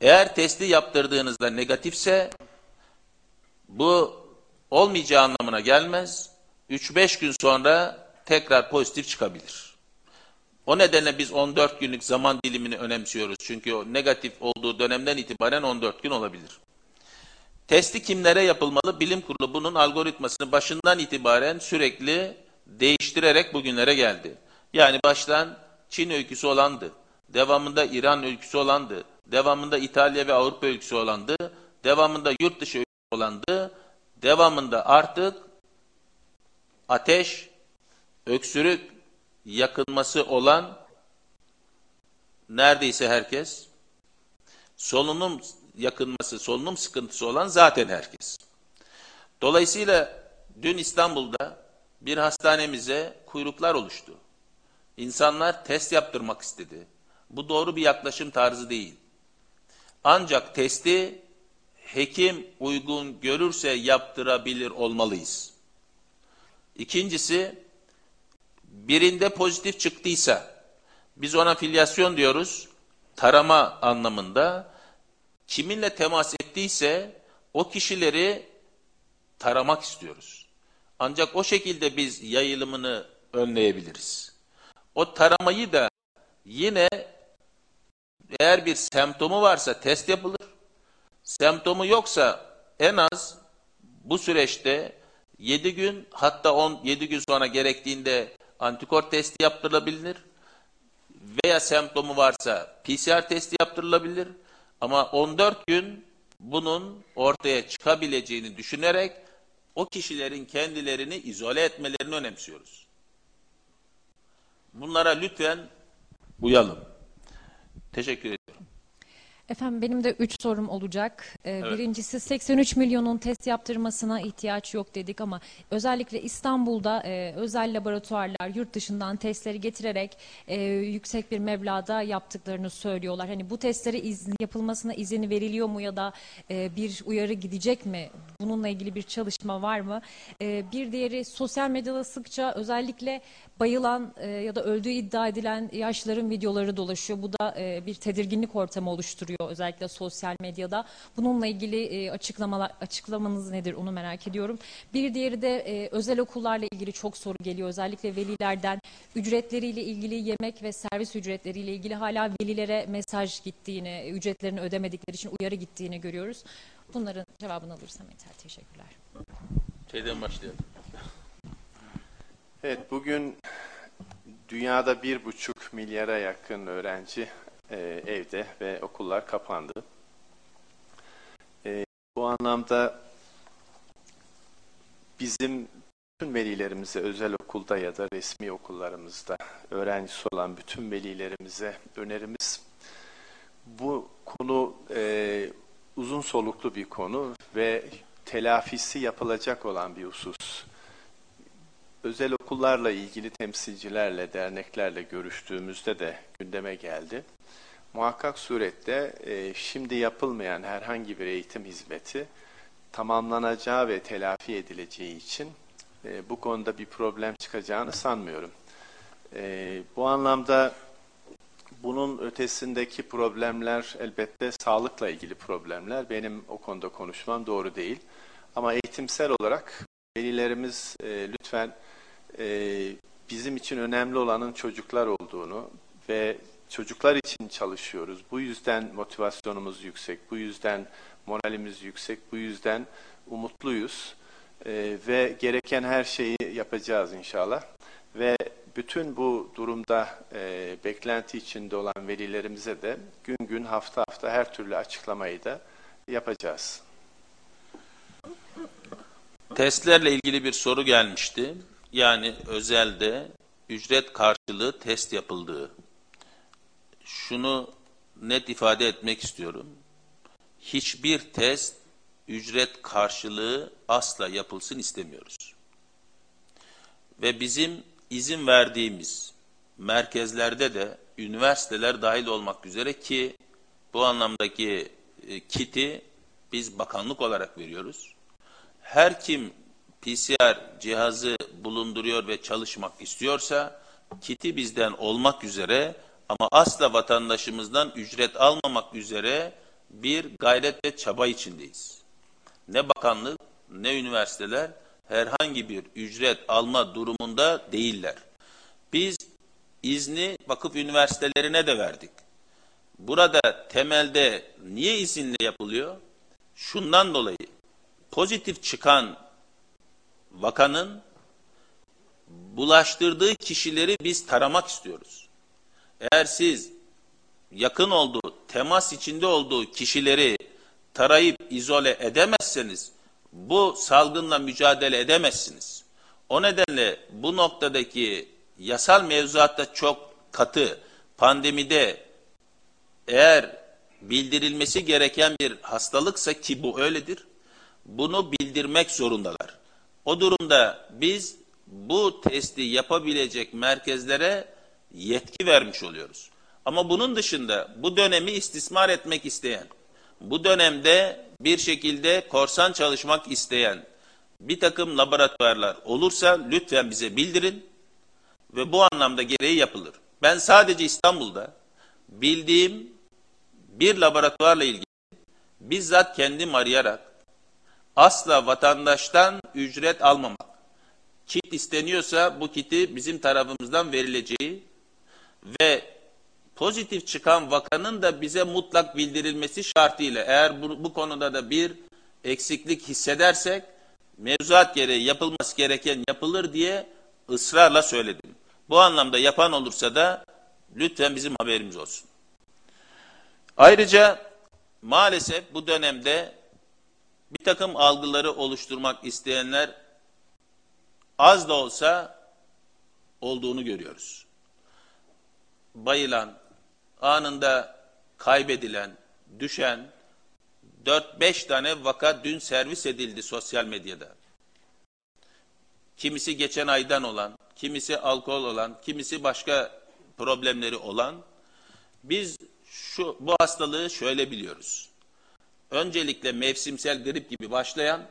Eğer testi yaptırdığınızda negatifse bu olmayacağı anlamına gelmez. 3-5 gün sonra tekrar pozitif çıkabilir. O nedenle biz 14 günlük zaman dilimini önemsiyoruz. Çünkü o negatif olduğu dönemden itibaren 14 gün olabilir. Testi kimlere yapılmalı? Bilim kurulu bunun algoritmasını başından itibaren sürekli değiştirerek bugünlere geldi. Yani baştan Çin öyküsü olandı. Devamında İran öyküsü olandı. Devamında İtalya ve Avrupa öyküsü olandı. Devamında yurt dışı öyküsü olandı. Devamında artık ateş, öksürük, yakınması olan neredeyse herkes, solunum yakınması, solunum sıkıntısı olan zaten herkes. Dolayısıyla dün İstanbul'da bir hastanemize kuyruklar oluştu. İnsanlar test yaptırmak istedi. Bu doğru bir yaklaşım tarzı değil. Ancak testi hekim uygun görürse yaptırabilir olmalıyız. İkincisi, birinde pozitif çıktıysa, biz ona filyasyon diyoruz, tarama anlamında, kiminle temas ettiyse o kişileri taramak istiyoruz. Ancak o şekilde biz yayılımını önleyebiliriz. O taramayı da yine eğer bir semptomu varsa test yapılır. Semptomu yoksa en az bu süreçte 7 gün hatta 10 7 gün sonra gerektiğinde antikor testi yaptırılabilir veya semptomu varsa PCR testi yaptırılabilir ama 14 gün bunun ortaya çıkabileceğini düşünerek o kişilerin kendilerini izole etmelerini önemsiyoruz. Bunlara lütfen uyalım. Teşekkür ederim. Efendim benim de 3 sorum olacak. Ee, Evet. Birincisi 83 milyonun test yaptırmasına ihtiyaç yok dedik ama özellikle İstanbul'da e, özel laboratuvarlar yurt dışından testleri getirerek e, yüksek bir meblağda yaptıklarını söylüyorlar. Hani bu testleri izin, yapılmasına izin veriliyor mu ya da e, bir uyarı gidecek mi? Bununla ilgili bir çalışma var mı? E, bir diğeri sosyal medyada sıkça özellikle bayılan e, ya da öldüğü iddia edilen yaşların videoları dolaşıyor. Bu da e, bir tedirginlik ortamı oluşturuyor. Sürüyor özellikle sosyal medyada. Bununla ilgili e, açıklamalar açıklamanız nedir onu merak ediyorum. Bir diğeri de e, özel okullarla ilgili çok soru geliyor. Özellikle velilerden ücretleriyle ilgili yemek ve servis ücretleriyle ilgili hala velilere mesaj gittiğini, ücretlerini ödemedikleri için uyarı gittiğini görüyoruz. Bunların cevabını alırsam yeter. Teşekkürler. Şeyden başlayalım. Evet, bugün dünyada bir buçuk milyara yakın öğrenci e, evde ve okullar kapandı. E, bu anlamda bizim bütün velilerimize özel okulda ya da resmi okullarımızda öğrencisi olan bütün velilerimize önerimiz bu konu e, uzun soluklu bir konu ve telafisi yapılacak olan bir husus. Özel okullarla ilgili temsilcilerle, derneklerle görüştüğümüzde de gündeme geldi. Muhakkak surette e, şimdi yapılmayan herhangi bir eğitim hizmeti tamamlanacağı ve telafi edileceği için e, bu konuda bir problem çıkacağını sanmıyorum. E, bu anlamda bunun ötesindeki problemler elbette sağlıkla ilgili problemler. Benim o konuda konuşmam doğru değil. Ama eğitimsel olarak velilerimiz e, lütfen e, bizim için önemli olanın çocuklar olduğunu ve çocuklar için çalışıyoruz. Bu yüzden motivasyonumuz yüksek, bu yüzden moralimiz yüksek, bu yüzden umutluyuz e, ve gereken her şeyi yapacağız inşallah. Ve bütün bu durumda e, beklenti içinde olan velilerimize de gün gün hafta hafta her türlü açıklamayı da yapacağız. Testlerle ilgili bir soru gelmişti. Yani özelde ücret karşılığı test yapıldığı. Şunu net ifade etmek istiyorum. Hiçbir test ücret karşılığı asla yapılsın istemiyoruz. Ve bizim izin verdiğimiz merkezlerde de üniversiteler dahil olmak üzere ki bu anlamdaki e, kiti biz bakanlık olarak veriyoruz. Her kim PCR cihazı bulunduruyor ve çalışmak istiyorsa kiti bizden olmak üzere ama asla vatandaşımızdan ücret almamak üzere bir gayret ve çaba içindeyiz. Ne bakanlık ne üniversiteler herhangi bir ücret alma durumunda değiller. Biz izni vakıf üniversitelerine de verdik. Burada temelde niye izinle yapılıyor? Şundan dolayı pozitif çıkan vakanın bulaştırdığı kişileri biz taramak istiyoruz. Eğer siz yakın olduğu, temas içinde olduğu kişileri tarayıp izole edemezseniz bu salgınla mücadele edemezsiniz. O nedenle bu noktadaki yasal mevzuatta çok katı, pandemide eğer bildirilmesi gereken bir hastalıksa ki bu öyledir, bunu bildirmek zorundalar. O durumda biz bu testi yapabilecek merkezlere yetki vermiş oluyoruz. Ama bunun dışında bu dönemi istismar etmek isteyen, bu dönemde bir şekilde korsan çalışmak isteyen bir takım laboratuvarlar olursa lütfen bize bildirin ve bu anlamda gereği yapılır. Ben sadece İstanbul'da bildiğim bir laboratuvarla ilgili bizzat kendim arayarak asla vatandaştan ücret almamak. Kit isteniyorsa bu kiti bizim tarafımızdan verileceği ve pozitif çıkan vakanın da bize mutlak bildirilmesi şartıyla eğer bu, bu konuda da bir eksiklik hissedersek mevzuat gereği yapılması gereken yapılır diye ısrarla söyledim. Bu anlamda yapan olursa da lütfen bizim haberimiz olsun. Ayrıca maalesef bu dönemde bir takım algıları oluşturmak isteyenler az da olsa olduğunu görüyoruz. Bayılan, anında kaybedilen, düşen 4-5 tane vaka dün servis edildi sosyal medyada. Kimisi geçen aydan olan, kimisi alkol olan, kimisi başka problemleri olan. Biz şu bu hastalığı şöyle biliyoruz. Öncelikle mevsimsel grip gibi başlayan,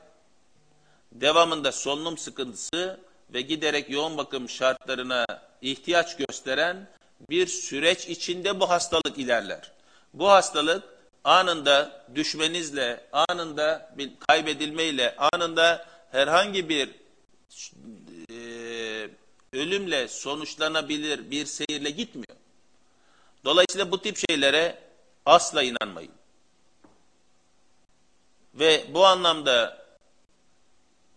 devamında solunum sıkıntısı ve giderek yoğun bakım şartlarına ihtiyaç gösteren bir süreç içinde bu hastalık ilerler. Bu hastalık anında düşmenizle, anında kaybedilmeyle, anında herhangi bir e, ölümle sonuçlanabilir bir seyirle gitmiyor. Dolayısıyla bu tip şeylere asla inanmayın. Ve bu anlamda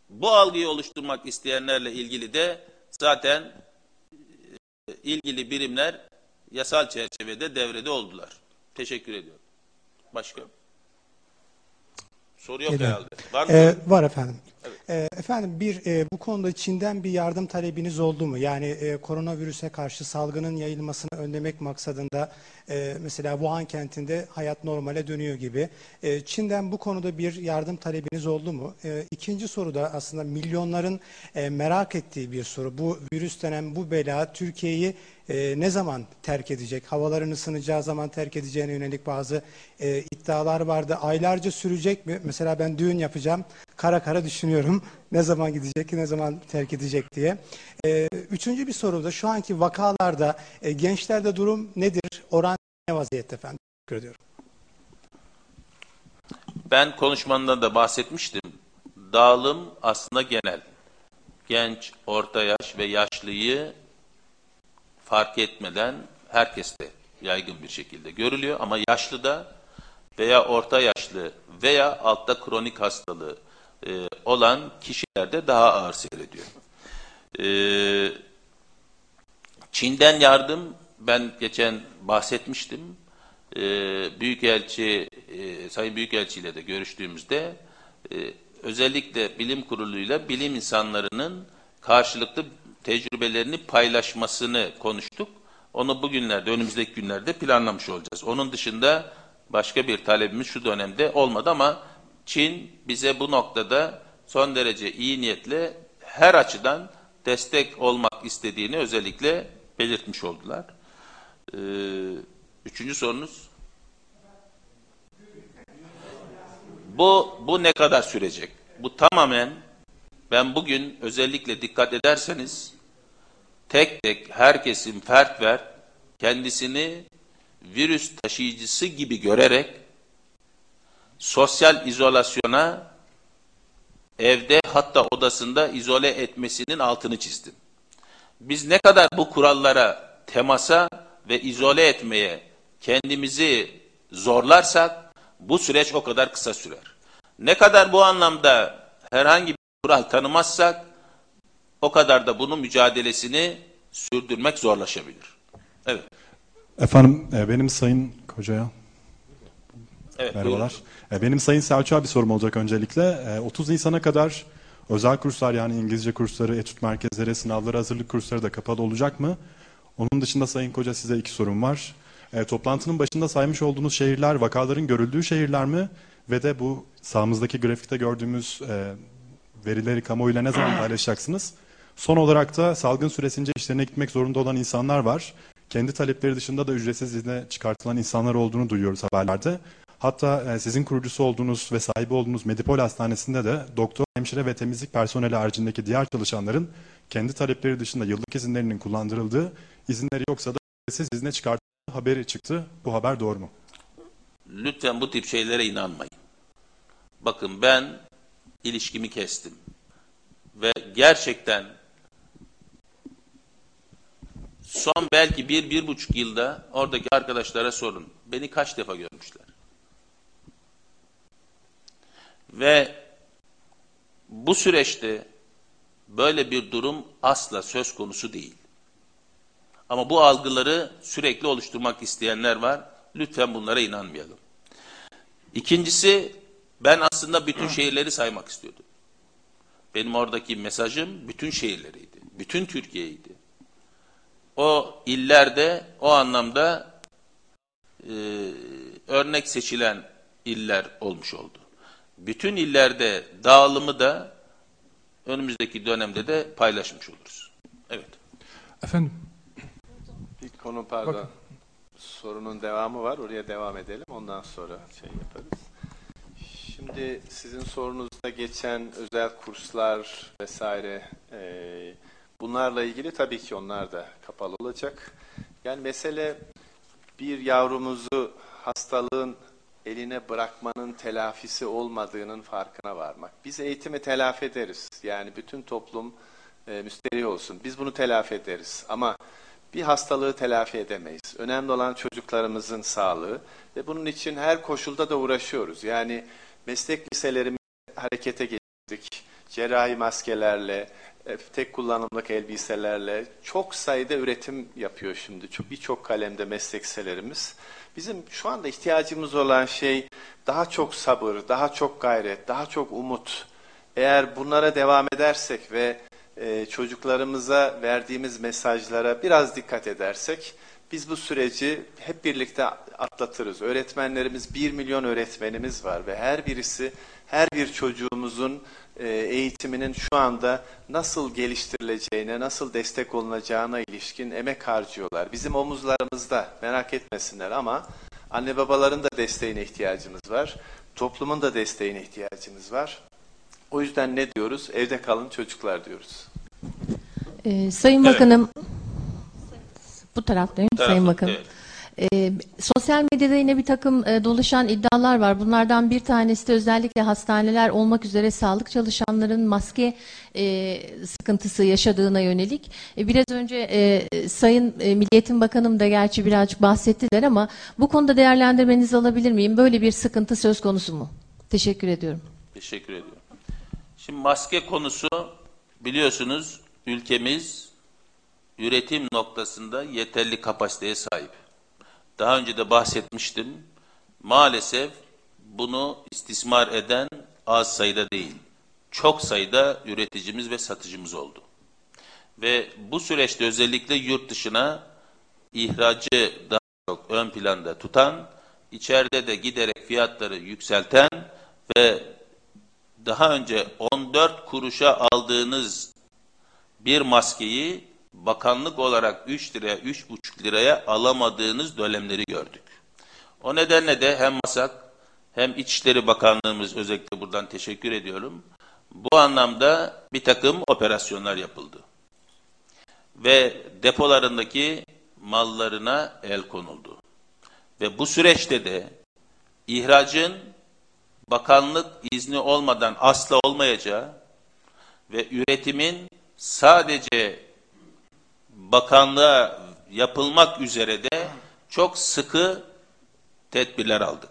bu algıyı oluşturmak isteyenlerle ilgili de zaten ilgili birimler yasal çerçevede devrede oldular. Teşekkür ediyorum. Başka? Soru yok Geliyor. herhalde. Var mı? Ee, var efendim. Ee, efendim bir e, bu konuda Çin'den bir yardım talebiniz oldu mu? Yani e, koronavirüse karşı salgının yayılmasını önlemek maksadında e, mesela Wuhan kentinde hayat normale dönüyor gibi. Çin'den bu konuda bir yardım talebiniz oldu mu? E, ikinci soru da aslında milyonların merak ettiği bir soru. Bu virüs denen bu bela Türkiye'yi e, ne zaman terk edecek? Havaların ısınacağı zaman terk edeceğine yönelik bazı e, iddialar vardı. Aylarca sürecek mi? Mesela ben düğün yapacağım. Kara kara düşünüyorum. Ne zaman gidecek, ne zaman terk edecek diye. E, üçüncü bir soru da şu anki vakalarda e, gençlerde durum nedir? Oran ne vaziyette efendim? Teşekkür ediyorum. Ben konuşmamda da bahsetmiştim. Dağılım aslında genel. Genç, orta yaş ve yaşlıyı fark etmeden herkeste yaygın bir şekilde görülüyor. Ama yaşlı da veya orta yaşlı veya altta kronik hastalığı e, olan kişilerde daha ağır seyrediyor. E, Çin'den yardım ben geçen bahsetmiştim. E, Büyükelçi, e, Sayın Büyükelçi ile de görüştüğümüzde e, özellikle bilim kuruluyla bilim insanlarının karşılıklı tecrübelerini paylaşmasını konuştuk. Onu bugünlerde, önümüzdeki günlerde planlamış olacağız. Onun dışında başka bir talebimiz şu dönemde olmadı ama Çin bize bu noktada son derece iyi niyetle her açıdan destek olmak istediğini özellikle belirtmiş oldular. Ee, üçüncü sorunuz? Bu, bu ne kadar sürecek? Bu tamamen ben bugün özellikle dikkat ederseniz tek tek herkesin fert ver kendisini virüs taşıyıcısı gibi görerek sosyal izolasyona evde hatta odasında izole etmesinin altını çizdim. Biz ne kadar bu kurallara temasa ve izole etmeye kendimizi zorlarsak bu süreç o kadar kısa sürer. Ne kadar bu anlamda herhangi bir kural tanımazsak o kadar da bunun mücadelesini sürdürmek zorlaşabilir. Evet. Efendim e, benim Sayın Koca'ya Evet, merhabalar. E, Benim Sayın Selçuk'a bir sorum olacak öncelikle. E, 30 Nisan'a kadar özel kurslar yani İngilizce kursları, etüt merkezleri, sınavlara hazırlık kursları da kapalı olacak mı? Onun dışında Sayın Koca size iki sorum var. E, toplantının başında saymış olduğunuz şehirler vakaların görüldüğü şehirler mi? Ve de bu sağımızdaki grafikte gördüğümüz e, verileri kamuoyuyla ne zaman paylaşacaksınız? Son olarak da salgın süresince işlerine gitmek zorunda olan insanlar var. Kendi talepleri dışında da ücretsiz izne çıkartılan insanlar olduğunu duyuyoruz haberlerde. Hatta e, sizin kurucusu olduğunuz ve sahibi olduğunuz Medipol Hastanesi'nde de doktor, hemşire ve temizlik personeli haricindeki diğer çalışanların kendi talepleri dışında yıllık izinlerinin kullandırıldığı, izinleri yoksa da ücretsiz izne çıkartıldığı haberi çıktı. Bu haber doğru mu? Lütfen bu tip şeylere inanmayın. Bakın ben ilişkimi kestim. Ve gerçekten son belki bir, bir buçuk yılda oradaki arkadaşlara sorun. Beni kaç defa görmüşler? Ve bu süreçte böyle bir durum asla söz konusu değil. Ama bu algıları sürekli oluşturmak isteyenler var. Lütfen bunlara inanmayalım. İkincisi ben aslında bütün şehirleri saymak istiyordum. Benim oradaki mesajım bütün şehirleriydi. Bütün Türkiye'ydi. O illerde o anlamda e, örnek seçilen iller olmuş oldu. Bütün illerde dağılımı da önümüzdeki dönemde de paylaşmış oluruz. Evet. Efendim? Bir konu pardon. Sorunun devamı var. Oraya devam edelim. Ondan sonra şey yaparız. Şimdi sizin sorunuzda geçen özel kurslar vesaire e, bunlarla ilgili tabii ki onlar da kapalı olacak. Yani mesele bir yavrumuzu hastalığın eline bırakmanın telafisi olmadığının farkına varmak. Biz eğitimi telafi ederiz. Yani bütün toplum e, müsterih olsun. Biz bunu telafi ederiz. Ama bir hastalığı telafi edemeyiz. Önemli olan çocuklarımızın sağlığı ve bunun için her koşulda da uğraşıyoruz. Yani meslek liselerimizi harekete geçirdik. Cerrahi maskelerle, e, tek kullanımlık elbiselerle çok sayıda üretim yapıyor şimdi. Çok- Birçok kalemde meslek liselerimiz. Bizim şu anda ihtiyacımız olan şey daha çok sabır, daha çok gayret, daha çok umut. Eğer bunlara devam edersek ve e, çocuklarımıza verdiğimiz mesajlara biraz dikkat edersek biz bu süreci hep birlikte atlatırız. Öğretmenlerimiz 1 milyon öğretmenimiz var ve her birisi her bir çocuğumuzun e, eğitiminin şu anda nasıl geliştirileceğine, nasıl destek olunacağına ilişkin emek harcıyorlar. Bizim omuzlarımızda merak etmesinler ama anne babaların da desteğine ihtiyacımız var. Toplumun da desteğine ihtiyacımız var. O yüzden ne diyoruz? Evde kalın çocuklar diyoruz. Ee, Sayın Evet. Bakanım, bu taraftayım Tarafta, Sayın Bakanım. evet. Ee, sosyal medyada yine bir takım e, dolaşan iddialar var. Bunlardan bir tanesi de özellikle hastaneler olmak üzere sağlık çalışanların maske e, sıkıntısı yaşadığına yönelik. E, biraz önce e, Sayın e, Milli Eğitim Bakanım da gerçi birazcık bahsettiler ama bu konuda değerlendirmenizi alabilir miyim? Böyle bir sıkıntı söz konusu mu? Teşekkür ediyorum. Teşekkür ediyorum. Şimdi maske konusu biliyorsunuz ülkemiz üretim noktasında yeterli kapasiteye sahip. Daha önce de bahsetmiştim. Maalesef bunu istismar eden az sayıda değil. Çok sayıda üreticimiz ve satıcımız oldu. Ve bu süreçte özellikle yurt dışına ihracı daha çok ön planda tutan, içeride de giderek fiyatları yükselten ve daha önce 14 kuruşa aldığınız bir maskeyi bakanlık olarak 3 liraya, 3,5 liraya alamadığınız dönemleri gördük. O nedenle de hem MASAK hem İçişleri Bakanlığımız özellikle buradan teşekkür ediyorum. Bu anlamda bir takım operasyonlar yapıldı. Ve depolarındaki mallarına el konuldu. Ve bu süreçte de ihracın bakanlık izni olmadan asla olmayacağı ve üretimin sadece bakanlığa yapılmak üzere de çok sıkı tedbirler aldık.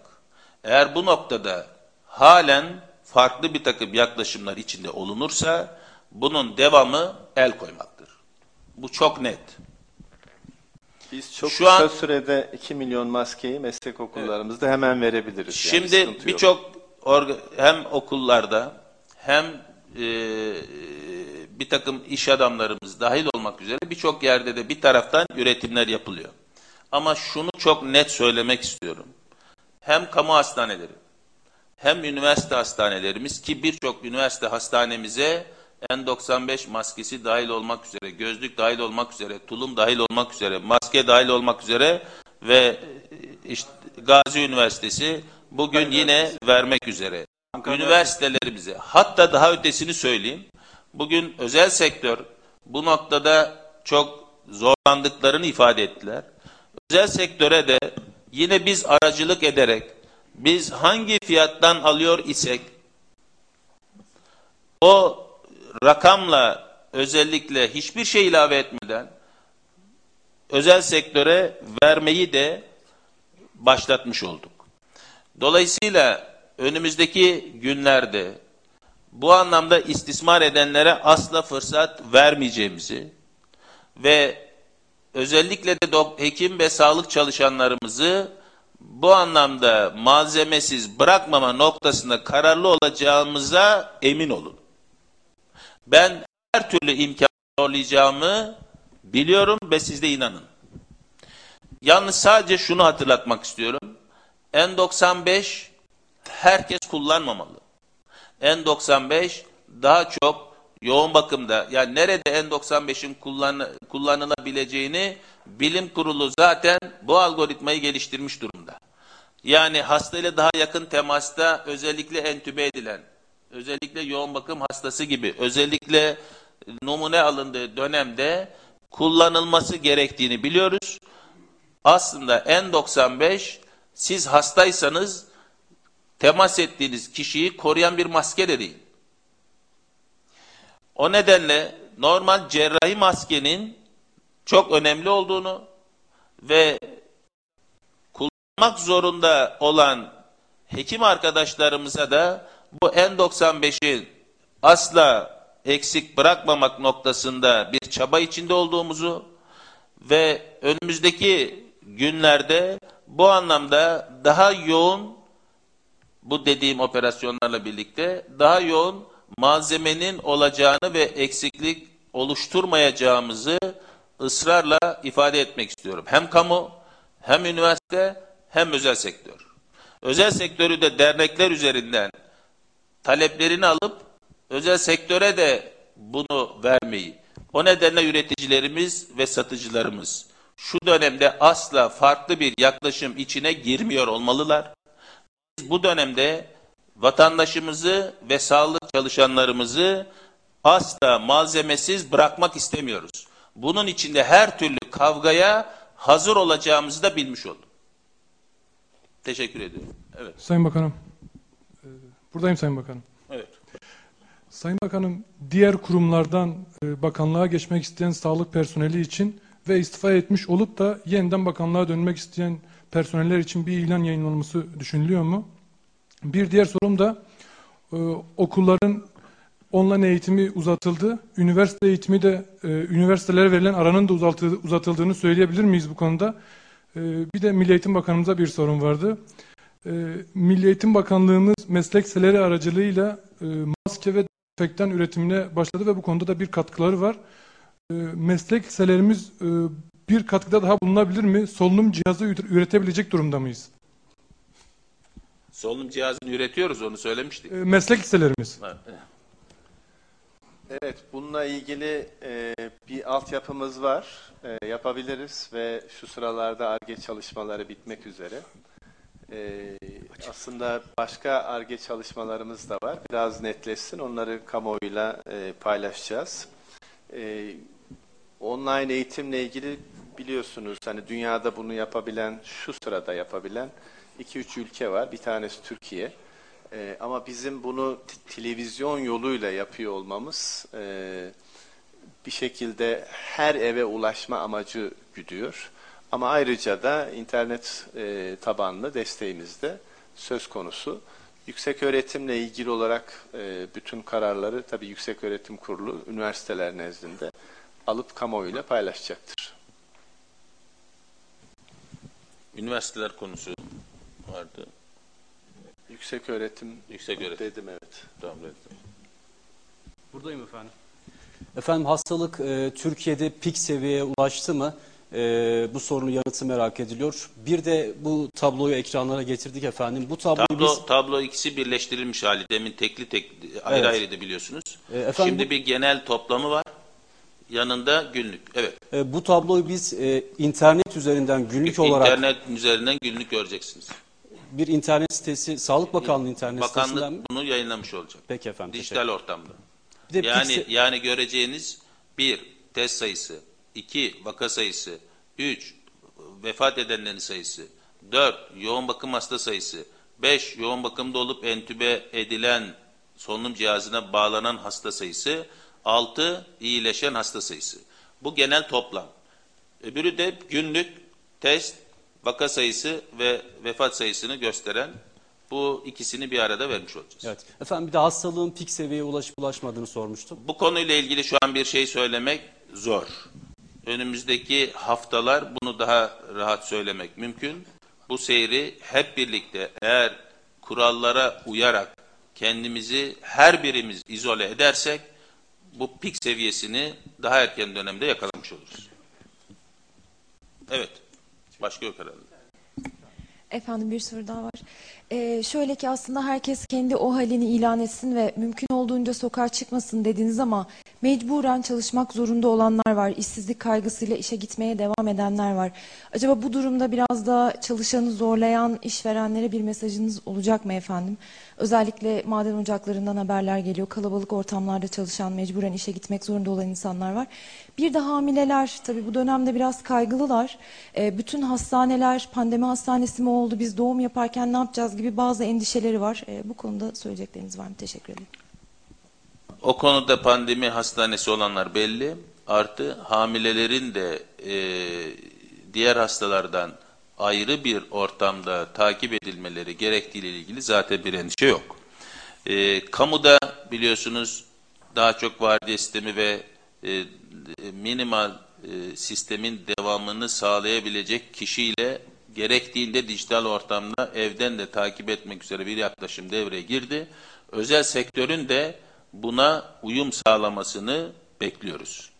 Eğer bu noktada halen farklı bir takım yaklaşımlar içinde olunursa bunun devamı el koymaktır. Bu çok net. Biz çok Şu kısa an- sürede 2 milyon maskeyi meslek okullarımızda hemen verebiliriz. Yani Şimdi yok. birçok hem okullarda hem e, takım iş adamlarımız dahil olmak üzere birçok yerde de bir taraftan üretimler yapılıyor. Ama şunu çok net söylemek istiyorum. Hem kamu hastaneleri hem üniversite hastanelerimiz ki birçok üniversite hastanemize N95 maskesi dahil olmak üzere, gözlük dahil olmak üzere, tulum dahil olmak üzere, maske dahil olmak üzere ve e, işte Gazi Üniversitesi bugün yine vermek üzere. Üniversitelerimize hatta daha ötesini söyleyeyim. Bugün özel sektör bu noktada çok zorlandıklarını ifade ettiler. Özel sektöre de yine biz aracılık ederek biz hangi fiyattan alıyor isek o rakamla özellikle hiçbir şey ilave etmeden özel sektöre vermeyi de başlatmış olduk. Dolayısıyla önümüzdeki günlerde bu anlamda istismar edenlere asla fırsat vermeyeceğimizi ve özellikle de hekim ve sağlık çalışanlarımızı bu anlamda malzemesiz bırakmama noktasında kararlı olacağımıza emin olun. Ben her türlü imkan zorlayacağımı biliyorum ve siz de inanın. Yalnız sadece şunu hatırlatmak istiyorum. N95 herkes kullanmamalı. N95 daha çok yoğun bakımda yani nerede N95'in kullan, kullanılabileceğini bilim kurulu zaten bu algoritmayı geliştirmiş durumda. Yani hastayla daha yakın temasta özellikle entübe edilen, özellikle yoğun bakım hastası gibi, özellikle numune alındığı dönemde kullanılması gerektiğini biliyoruz. Aslında N95 siz hastaysanız temas ettiğiniz kişiyi koruyan bir maske de değil. O nedenle normal cerrahi maskenin çok önemli olduğunu ve kullanmak zorunda olan hekim arkadaşlarımıza da bu N95'i asla eksik bırakmamak noktasında bir çaba içinde olduğumuzu ve önümüzdeki günlerde bu anlamda daha yoğun bu dediğim operasyonlarla birlikte daha yoğun malzemenin olacağını ve eksiklik oluşturmayacağımızı ısrarla ifade etmek istiyorum. Hem kamu, hem üniversite, hem özel sektör. Özel sektörü de dernekler üzerinden taleplerini alıp özel sektöre de bunu vermeyi. O nedenle üreticilerimiz ve satıcılarımız şu dönemde asla farklı bir yaklaşım içine girmiyor olmalılar. Biz bu dönemde vatandaşımızı ve sağlık çalışanlarımızı asla malzemesiz bırakmak istemiyoruz. Bunun içinde her türlü kavgaya hazır olacağımızı da bilmiş oldum. Teşekkür ediyorum. Evet. Sayın Bakanım, e, buradayım Sayın Bakanım. Evet. Sayın Bakanım, diğer kurumlardan e, bakanlığa geçmek isteyen sağlık personeli için ve istifa etmiş olup da yeniden bakanlığa dönmek isteyen personeller için bir ilan yayınlanması düşünülüyor mu? Bir diğer sorum da e, okulların online eğitimi uzatıldı. Üniversite eğitimi de e, üniversitelere verilen aranın da uzatı- uzatıldığını söyleyebilir miyiz bu konuda? E, bir de Milli Eğitim Bakanımıza bir sorun vardı. E, Milli Eğitim Bakanlığımız meslek seleri aracılığıyla e, maske ve dezenfektan üretimine başladı ve bu konuda da bir katkıları var. E, meslek liselerimiz e, bir katkıda daha bulunabilir mi? Solunum cihazı üret- üretebilecek durumda mıyız? Solunum cihazını üretiyoruz onu söylemiştik. E, meslek liselerimiz. Evet, bununla ilgili e, bir altyapımız var. E, yapabiliriz ve şu sıralarda ARGE çalışmaları bitmek üzere. E, aslında başka ARGE çalışmalarımız da var. Biraz netleşsin, onları kamuoyuyla e, paylaşacağız. E, online eğitimle ilgili biliyorsunuz hani dünyada bunu yapabilen, şu sırada yapabilen 2-3 ülke var. Bir tanesi Türkiye. Ee, ama bizim bunu televizyon yoluyla yapıyor olmamız e, bir şekilde her eve ulaşma amacı güdüyor. Ama ayrıca da internet e, tabanlı desteğimiz de söz konusu. Yüksek öğretimle ilgili olarak e, bütün kararları tabii Yüksek Öğretim Kurulu üniversiteler nezdinde alıp kamuoyuyla paylaşacaktır. Üniversiteler konusu vardı. Yüksek öğretim, Yüksek öğretim. dedim evet. Tamam, evet. Buradayım efendim. Efendim hastalık e, Türkiye'de pik seviyeye ulaştı mı? E, bu sorunun yanıtı merak ediliyor. Bir de bu tabloyu ekranlara getirdik efendim. Bu tabloyu Tablo, biz... tablo ikisi birleştirilmiş hali. Demin tekli tek ayrı Evet. ayrıydı biliyorsunuz. E, efendim Şimdi bu- bir genel toplamı var. Yanında günlük. Evet. E, bu tabloyu biz e, internet üzerinden günlük olarak İnternet üzerinden günlük göreceksiniz. bir internet sitesi, Sağlık Bakanlığı internet sitesinden mi? Bakanlık bunu yayınlamış olacak. Peki efendim. Dijital teşekkür- ortamda. Bir de yani pixel- yani göreceğiniz bir test sayısı, iki vaka sayısı, üç vefat edenlerin sayısı, dört yoğun bakım hasta sayısı, beş yoğun bakımda olup entübe edilen solunum cihazına bağlanan hasta sayısı, altı iyileşen hasta sayısı. Bu genel toplam. Öbürü de günlük test, vaka sayısı ve vefat sayısını gösteren bu ikisini bir arada vermiş olacağız. Evet. Efendim bir de hastalığın pik seviyeye ulaşıp ulaşmadığını sormuştum. Bu konuyla ilgili şu an bir şey söylemek zor. Önümüzdeki haftalar bunu daha rahat söylemek mümkün. Bu seyri hep birlikte eğer kurallara uyarak kendimizi her birimiz izole edersek bu pik seviyesini daha erken dönemde yakalamış oluruz. Evet. Başka yok herhalde. Efendim bir soru daha var. Ee, şöyle ki aslında herkes kendi o halini ilan etsin ve mümkün olduğunca sokağa çıkmasın dediniz ama mecburen çalışmak zorunda olanlar var. İşsizlik kaygısıyla işe gitmeye devam edenler var. Acaba bu durumda biraz da çalışanı zorlayan işverenlere bir mesajınız olacak mı efendim? Özellikle maden ocaklarından haberler geliyor. Kalabalık ortamlarda çalışan, mecburen işe gitmek zorunda olan insanlar var. Bir de hamileler tabii bu dönemde biraz kaygılılar. Ee, bütün hastaneler pandemi hastanesi mi oldu? Biz doğum yaparken ne yapacağız gibi bazı endişeleri var. E, bu konuda söyleyecekleriniz var mı? Teşekkür ederim. O konuda pandemi hastanesi olanlar belli. Artı hamilelerin de e, diğer hastalardan ayrı bir ortamda takip edilmeleri gerektiği ile ilgili zaten bir endişe yok. E, kamuda biliyorsunuz daha çok vardiya sistemi ve e, minimal e, sistemin devamını sağlayabilecek kişiyle gerektiğinde dijital ortamda evden de takip etmek üzere bir yaklaşım devreye girdi. Özel sektörün de buna uyum sağlamasını bekliyoruz.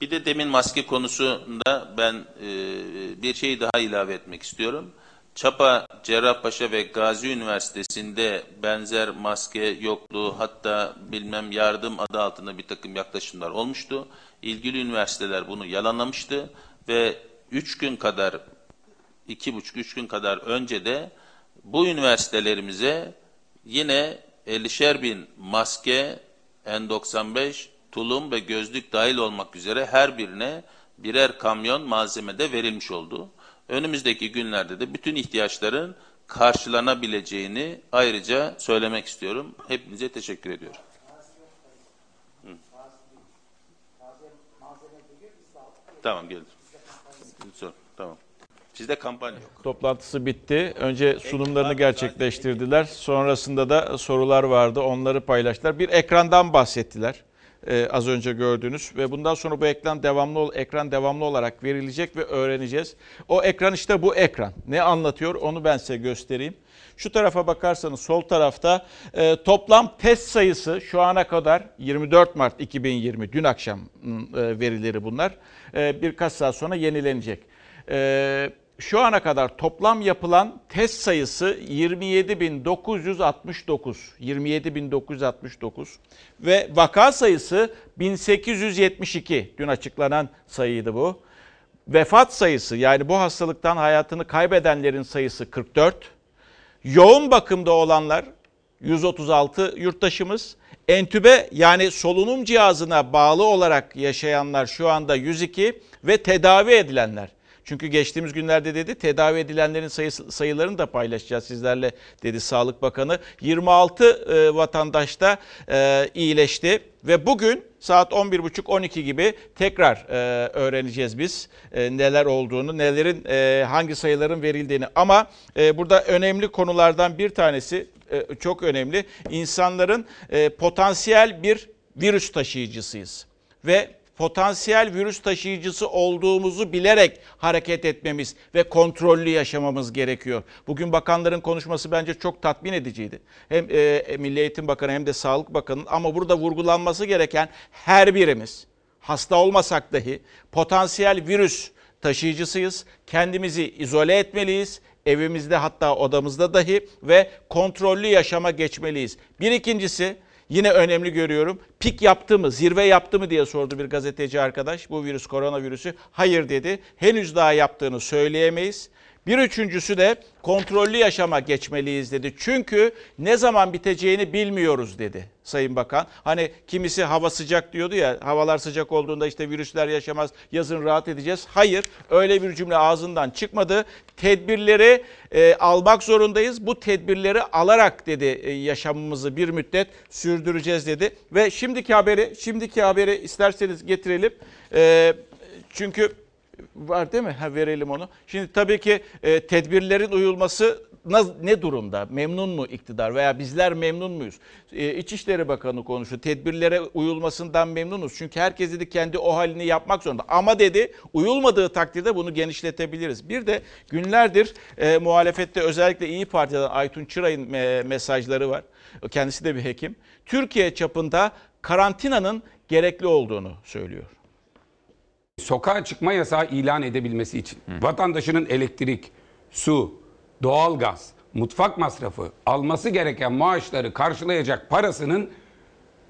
Bir de demin maske konusunda ben e, bir şey daha ilave etmek istiyorum. Çapa, Cerrahpaşa ve Gazi Üniversitesi'nde benzer maske yokluğu hatta bilmem yardım adı altında bir takım yaklaşımlar olmuştu. İlgili üniversiteler bunu yalanlamıştı ve üç gün kadar, iki buçuk üç gün kadar önce de bu üniversitelerimize yine 50'şer bin maske, N95, tulum ve gözlük dahil olmak üzere her birine birer kamyon malzemede verilmiş oldu. Önümüzdeki günlerde de bütün ihtiyaçların karşılanabileceğini ayrıca söylemek istiyorum. Hepinize teşekkür ediyorum. Tamam geldim. Sizde kampanya yok. Toplantısı bitti. Önce sunumlarını gerçekleştirdiler. Sonrasında da sorular vardı. Onları paylaştılar. Bir ekrandan bahsettiler. Ee, az önce gördünüz ve bundan sonra bu ekran devamlı ekran devamlı olarak verilecek ve öğreneceğiz. O ekran işte bu ekran. Ne anlatıyor onu ben size göstereyim. Şu tarafa bakarsanız sol tarafta e, toplam test sayısı şu ana kadar 24 Mart 2020 dün akşam e, verileri bunlar. E, birkaç saat sonra yenilenecek. E, şu ana kadar toplam yapılan test sayısı 27.969. 27.969 ve vaka sayısı 1872. Dün açıklanan sayıydı bu. Vefat sayısı yani bu hastalıktan hayatını kaybedenlerin sayısı 44. Yoğun bakımda olanlar 136 yurttaşımız. Entübe yani solunum cihazına bağlı olarak yaşayanlar şu anda 102 ve tedavi edilenler çünkü geçtiğimiz günlerde dedi tedavi edilenlerin sayısı, sayılarını da paylaşacağız sizlerle dedi Sağlık Bakanı. 26 e, vatandaş da e, iyileşti ve bugün saat 11.30-12 gibi tekrar e, öğreneceğiz biz e, neler olduğunu, nelerin e, hangi sayıların verildiğini. Ama e, burada önemli konulardan bir tanesi e, çok önemli. İnsanların e, potansiyel bir virüs taşıyıcısıyız ve potansiyel virüs taşıyıcısı olduğumuzu bilerek hareket etmemiz ve kontrollü yaşamamız gerekiyor. Bugün bakanların konuşması bence çok tatmin ediciydi. Hem e, Milli Eğitim Bakanı hem de Sağlık Bakanı ama burada vurgulanması gereken her birimiz hasta olmasak dahi potansiyel virüs taşıyıcısıyız. Kendimizi izole etmeliyiz. Evimizde hatta odamızda dahi ve kontrollü yaşama geçmeliyiz. Bir ikincisi Yine önemli görüyorum. Pik yaptı mı, zirve yaptı mı diye sordu bir gazeteci arkadaş. Bu virüs koronavirüsü. Hayır dedi. Henüz daha yaptığını söyleyemeyiz. Bir üçüncüsü de kontrollü yaşama geçmeliyiz dedi. Çünkü ne zaman biteceğini bilmiyoruz dedi Sayın Bakan. Hani kimisi hava sıcak diyordu ya havalar sıcak olduğunda işte virüsler yaşamaz yazın rahat edeceğiz. Hayır öyle bir cümle ağzından çıkmadı. Tedbirleri e, almak zorundayız. Bu tedbirleri alarak dedi e, yaşamımızı bir müddet sürdüreceğiz dedi. Ve şimdiki haberi şimdiki haberi isterseniz getirelim. E, çünkü Var değil mi? Ha, verelim onu. Şimdi tabii ki e, tedbirlerin uyulması ne durumda? Memnun mu iktidar veya bizler memnun muyuz? E, İçişleri Bakanı konuştu. Tedbirlere uyulmasından memnunuz. Çünkü herkes dedi kendi o halini yapmak zorunda. Ama dedi uyulmadığı takdirde bunu genişletebiliriz. Bir de günlerdir e, muhalefette özellikle İyi Parti'den Aytun Çıray'ın e, mesajları var. Kendisi de bir hekim. Türkiye çapında karantinanın gerekli olduğunu söylüyor sokağa çıkma yasağı ilan edebilmesi için Hı. vatandaşının elektrik, su, doğalgaz, mutfak masrafı alması gereken maaşları karşılayacak parasının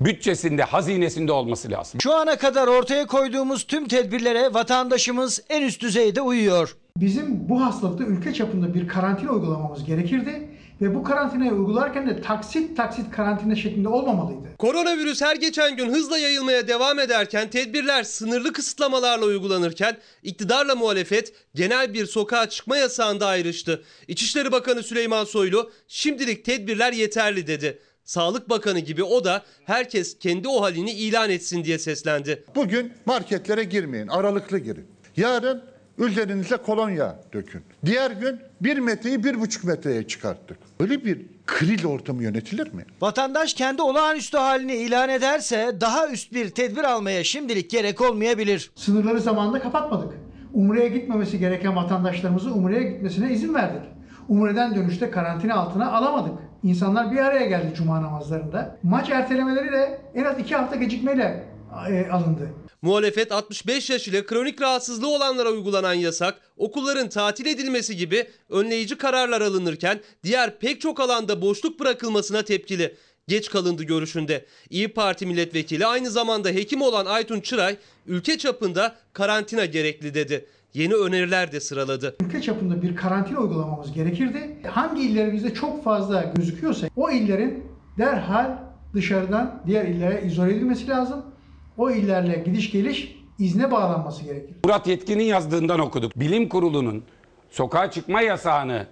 bütçesinde, hazinesinde olması lazım. Şu ana kadar ortaya koyduğumuz tüm tedbirlere vatandaşımız en üst düzeyde uyuyor. Bizim bu hastalıkta ülke çapında bir karantina uygulamamız gerekirdi. Ve bu karantinayı uygularken de taksit taksit karantina şeklinde olmamalıydı. Koronavirüs her geçen gün hızla yayılmaya devam ederken tedbirler sınırlı kısıtlamalarla uygulanırken iktidarla muhalefet genel bir sokağa çıkma yasağında ayrıştı. İçişleri Bakanı Süleyman Soylu şimdilik tedbirler yeterli dedi. Sağlık Bakanı gibi o da herkes kendi o halini ilan etsin diye seslendi. Bugün marketlere girmeyin, aralıklı girin. Yarın üzerinize kolonya dökün. Diğer gün bir metreyi bir buçuk metreye çıkarttık. Öyle bir kril ortamı yönetilir mi? Vatandaş kendi olağanüstü halini ilan ederse daha üst bir tedbir almaya şimdilik gerek olmayabilir. Sınırları zamanında kapatmadık. Umre'ye gitmemesi gereken vatandaşlarımızı Umre'ye gitmesine izin verdik. Umre'den dönüşte karantina altına alamadık. İnsanlar bir araya geldi cuma namazlarında. Maç ertelemeleriyle en az iki hafta gecikmeyle e, alındı. Muhalefet 65 yaş ile kronik rahatsızlığı olanlara uygulanan yasak, okulların tatil edilmesi gibi önleyici kararlar alınırken diğer pek çok alanda boşluk bırakılmasına tepkili. Geç kalındı görüşünde. İyi Parti milletvekili aynı zamanda hekim olan Aytun Çıray ülke çapında karantina gerekli dedi. Yeni öneriler de sıraladı. Ülke çapında bir karantina uygulamamız gerekirdi. Hangi illerimizde çok fazla gözüküyorsa o illerin derhal dışarıdan diğer illere izole edilmesi lazım. O illerle gidiş geliş izne bağlanması gerekir. Murat Yetkin'in yazdığından okuduk. Bilim Kurulu'nun sokağa çıkma yasağını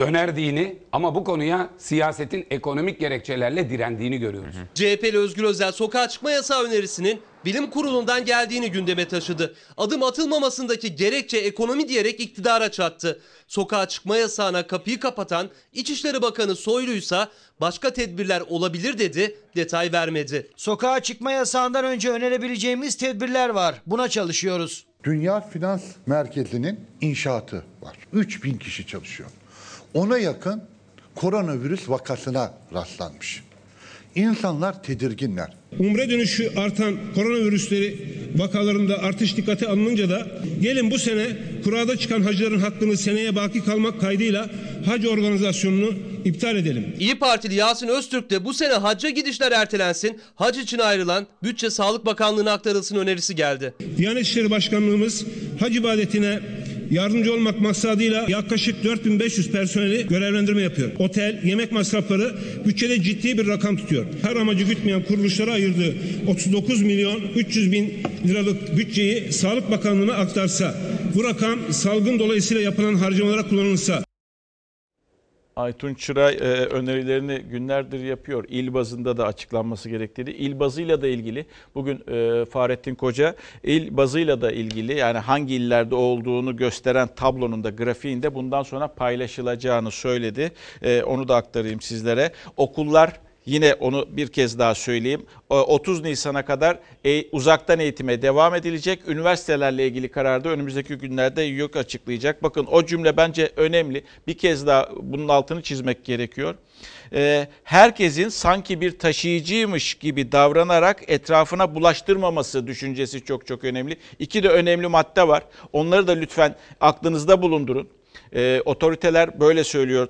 önerdiğini ama bu konuya siyasetin ekonomik gerekçelerle direndiğini görüyoruz. CHP'li Özgür Özel sokağa çıkma yasağı önerisinin bilim kurulundan geldiğini gündeme taşıdı. Adım atılmamasındaki gerekçe ekonomi diyerek iktidara çattı. Sokağa çıkma yasağına kapıyı kapatan İçişleri Bakanı Soyluysa başka tedbirler olabilir dedi, detay vermedi. Sokağa çıkma yasağından önce önerebileceğimiz tedbirler var. Buna çalışıyoruz. Dünya Finans Merkezi'nin inşaatı var. 3000 kişi çalışıyor. Ona yakın koronavirüs vakasına rastlanmış. İnsanlar tedirginler. Umre dönüşü artan koronavirüsleri vakalarında artış dikkate alınınca da gelin bu sene kurada çıkan hacıların hakkını seneye baki kalmak kaydıyla hac organizasyonunu iptal edelim. İyi Partili Yasin Öztürk de bu sene hacca gidişler ertelensin, hac için ayrılan bütçe Sağlık Bakanlığı'na aktarılsın önerisi geldi. Diyanet İşleri Başkanlığımız hac ibadetine yardımcı olmak maksadıyla yaklaşık 4500 personeli görevlendirme yapıyor. Otel, yemek masrafları bütçede ciddi bir rakam tutuyor. Her amacı gütmeyen kuruluşlara ayırdığı 39 milyon 300 bin liralık bütçeyi Sağlık Bakanlığı'na aktarsa, bu rakam salgın dolayısıyla yapılan harcamalara kullanılsa, Aytun Çıray e, önerilerini günlerdir yapıyor. İl bazında da açıklanması gerektiğini. İl bazıyla da ilgili bugün e, Fahrettin Koca il bazıyla da ilgili yani hangi illerde olduğunu gösteren tablonun da grafiğinde bundan sonra paylaşılacağını söyledi. E, onu da aktarayım sizlere. Okullar Yine onu bir kez daha söyleyeyim. 30 Nisan'a kadar e, uzaktan eğitime devam edilecek. Üniversitelerle ilgili kararda önümüzdeki günlerde yok açıklayacak. Bakın o cümle bence önemli. Bir kez daha bunun altını çizmek gerekiyor. E, herkesin sanki bir taşıyıcıymış gibi davranarak etrafına bulaştırmaması düşüncesi çok çok önemli. İki de önemli madde var. Onları da lütfen aklınızda bulundurun. E, otoriteler böyle söylüyor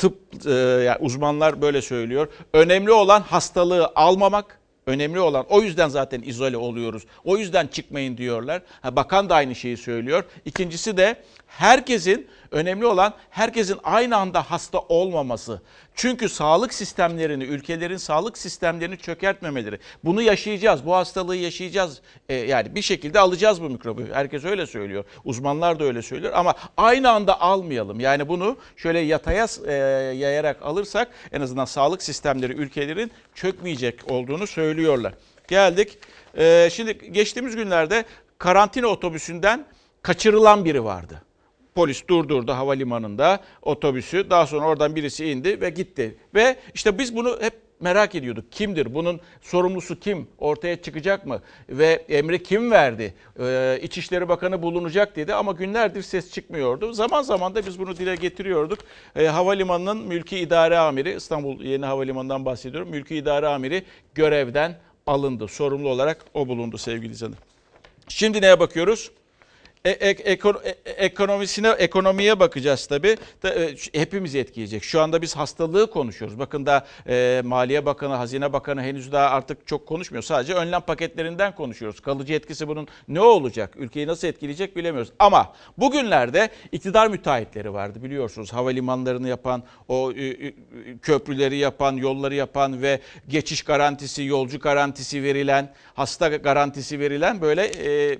tıp e, yani uzmanlar böyle söylüyor. Önemli olan hastalığı almamak, önemli olan o yüzden zaten izole oluyoruz. O yüzden çıkmayın diyorlar. Ha, bakan da aynı şeyi söylüyor. İkincisi de herkesin önemli olan herkesin aynı anda hasta olmaması. Çünkü sağlık sistemlerini, ülkelerin sağlık sistemlerini çökertmemeleri. Bunu yaşayacağız, bu hastalığı yaşayacağız. Ee, yani bir şekilde alacağız bu mikrobu. Herkes öyle söylüyor. Uzmanlar da öyle söylüyor ama aynı anda almayalım. Yani bunu şöyle yataya e, yayarak alırsak en azından sağlık sistemleri ülkelerin çökmeyecek olduğunu söylüyorlar. Geldik. Ee, şimdi geçtiğimiz günlerde karantina otobüsünden kaçırılan biri vardı. Polis durdurdu havalimanında otobüsü. Daha sonra oradan birisi indi ve gitti. Ve işte biz bunu hep merak ediyorduk. Kimdir? Bunun sorumlusu kim? Ortaya çıkacak mı? Ve emri kim verdi? Ee, İçişleri Bakanı bulunacak dedi ama günlerdir ses çıkmıyordu. Zaman zaman da biz bunu dile getiriyorduk. Ee, havalimanının mülki idare amiri, İstanbul Yeni Havalimanı'ndan bahsediyorum. Mülki idare amiri görevden alındı. Sorumlu olarak o bulundu sevgili izleyenler. Şimdi neye bakıyoruz? E, e, e- ekonomisine ekonomiye bakacağız tabii. Da, e, hepimizi etkileyecek. Şu anda biz hastalığı konuşuyoruz. Bakın da Maliye Bakanı, Hazine Bakanı henüz daha artık çok konuşmuyor. Sadece önlem paketlerinden konuşuyoruz. Kalıcı etkisi bunun ne olacak? Ülkeyi nasıl etkileyecek bilemiyoruz. Ama bugünlerde iktidar müteahhitleri vardı biliyorsunuz. Havalimanlarını yapan, o köprüleri yapan, yolları yapan ve geçiş garantisi, yolcu garantisi verilen, hasta garantisi verilen böyle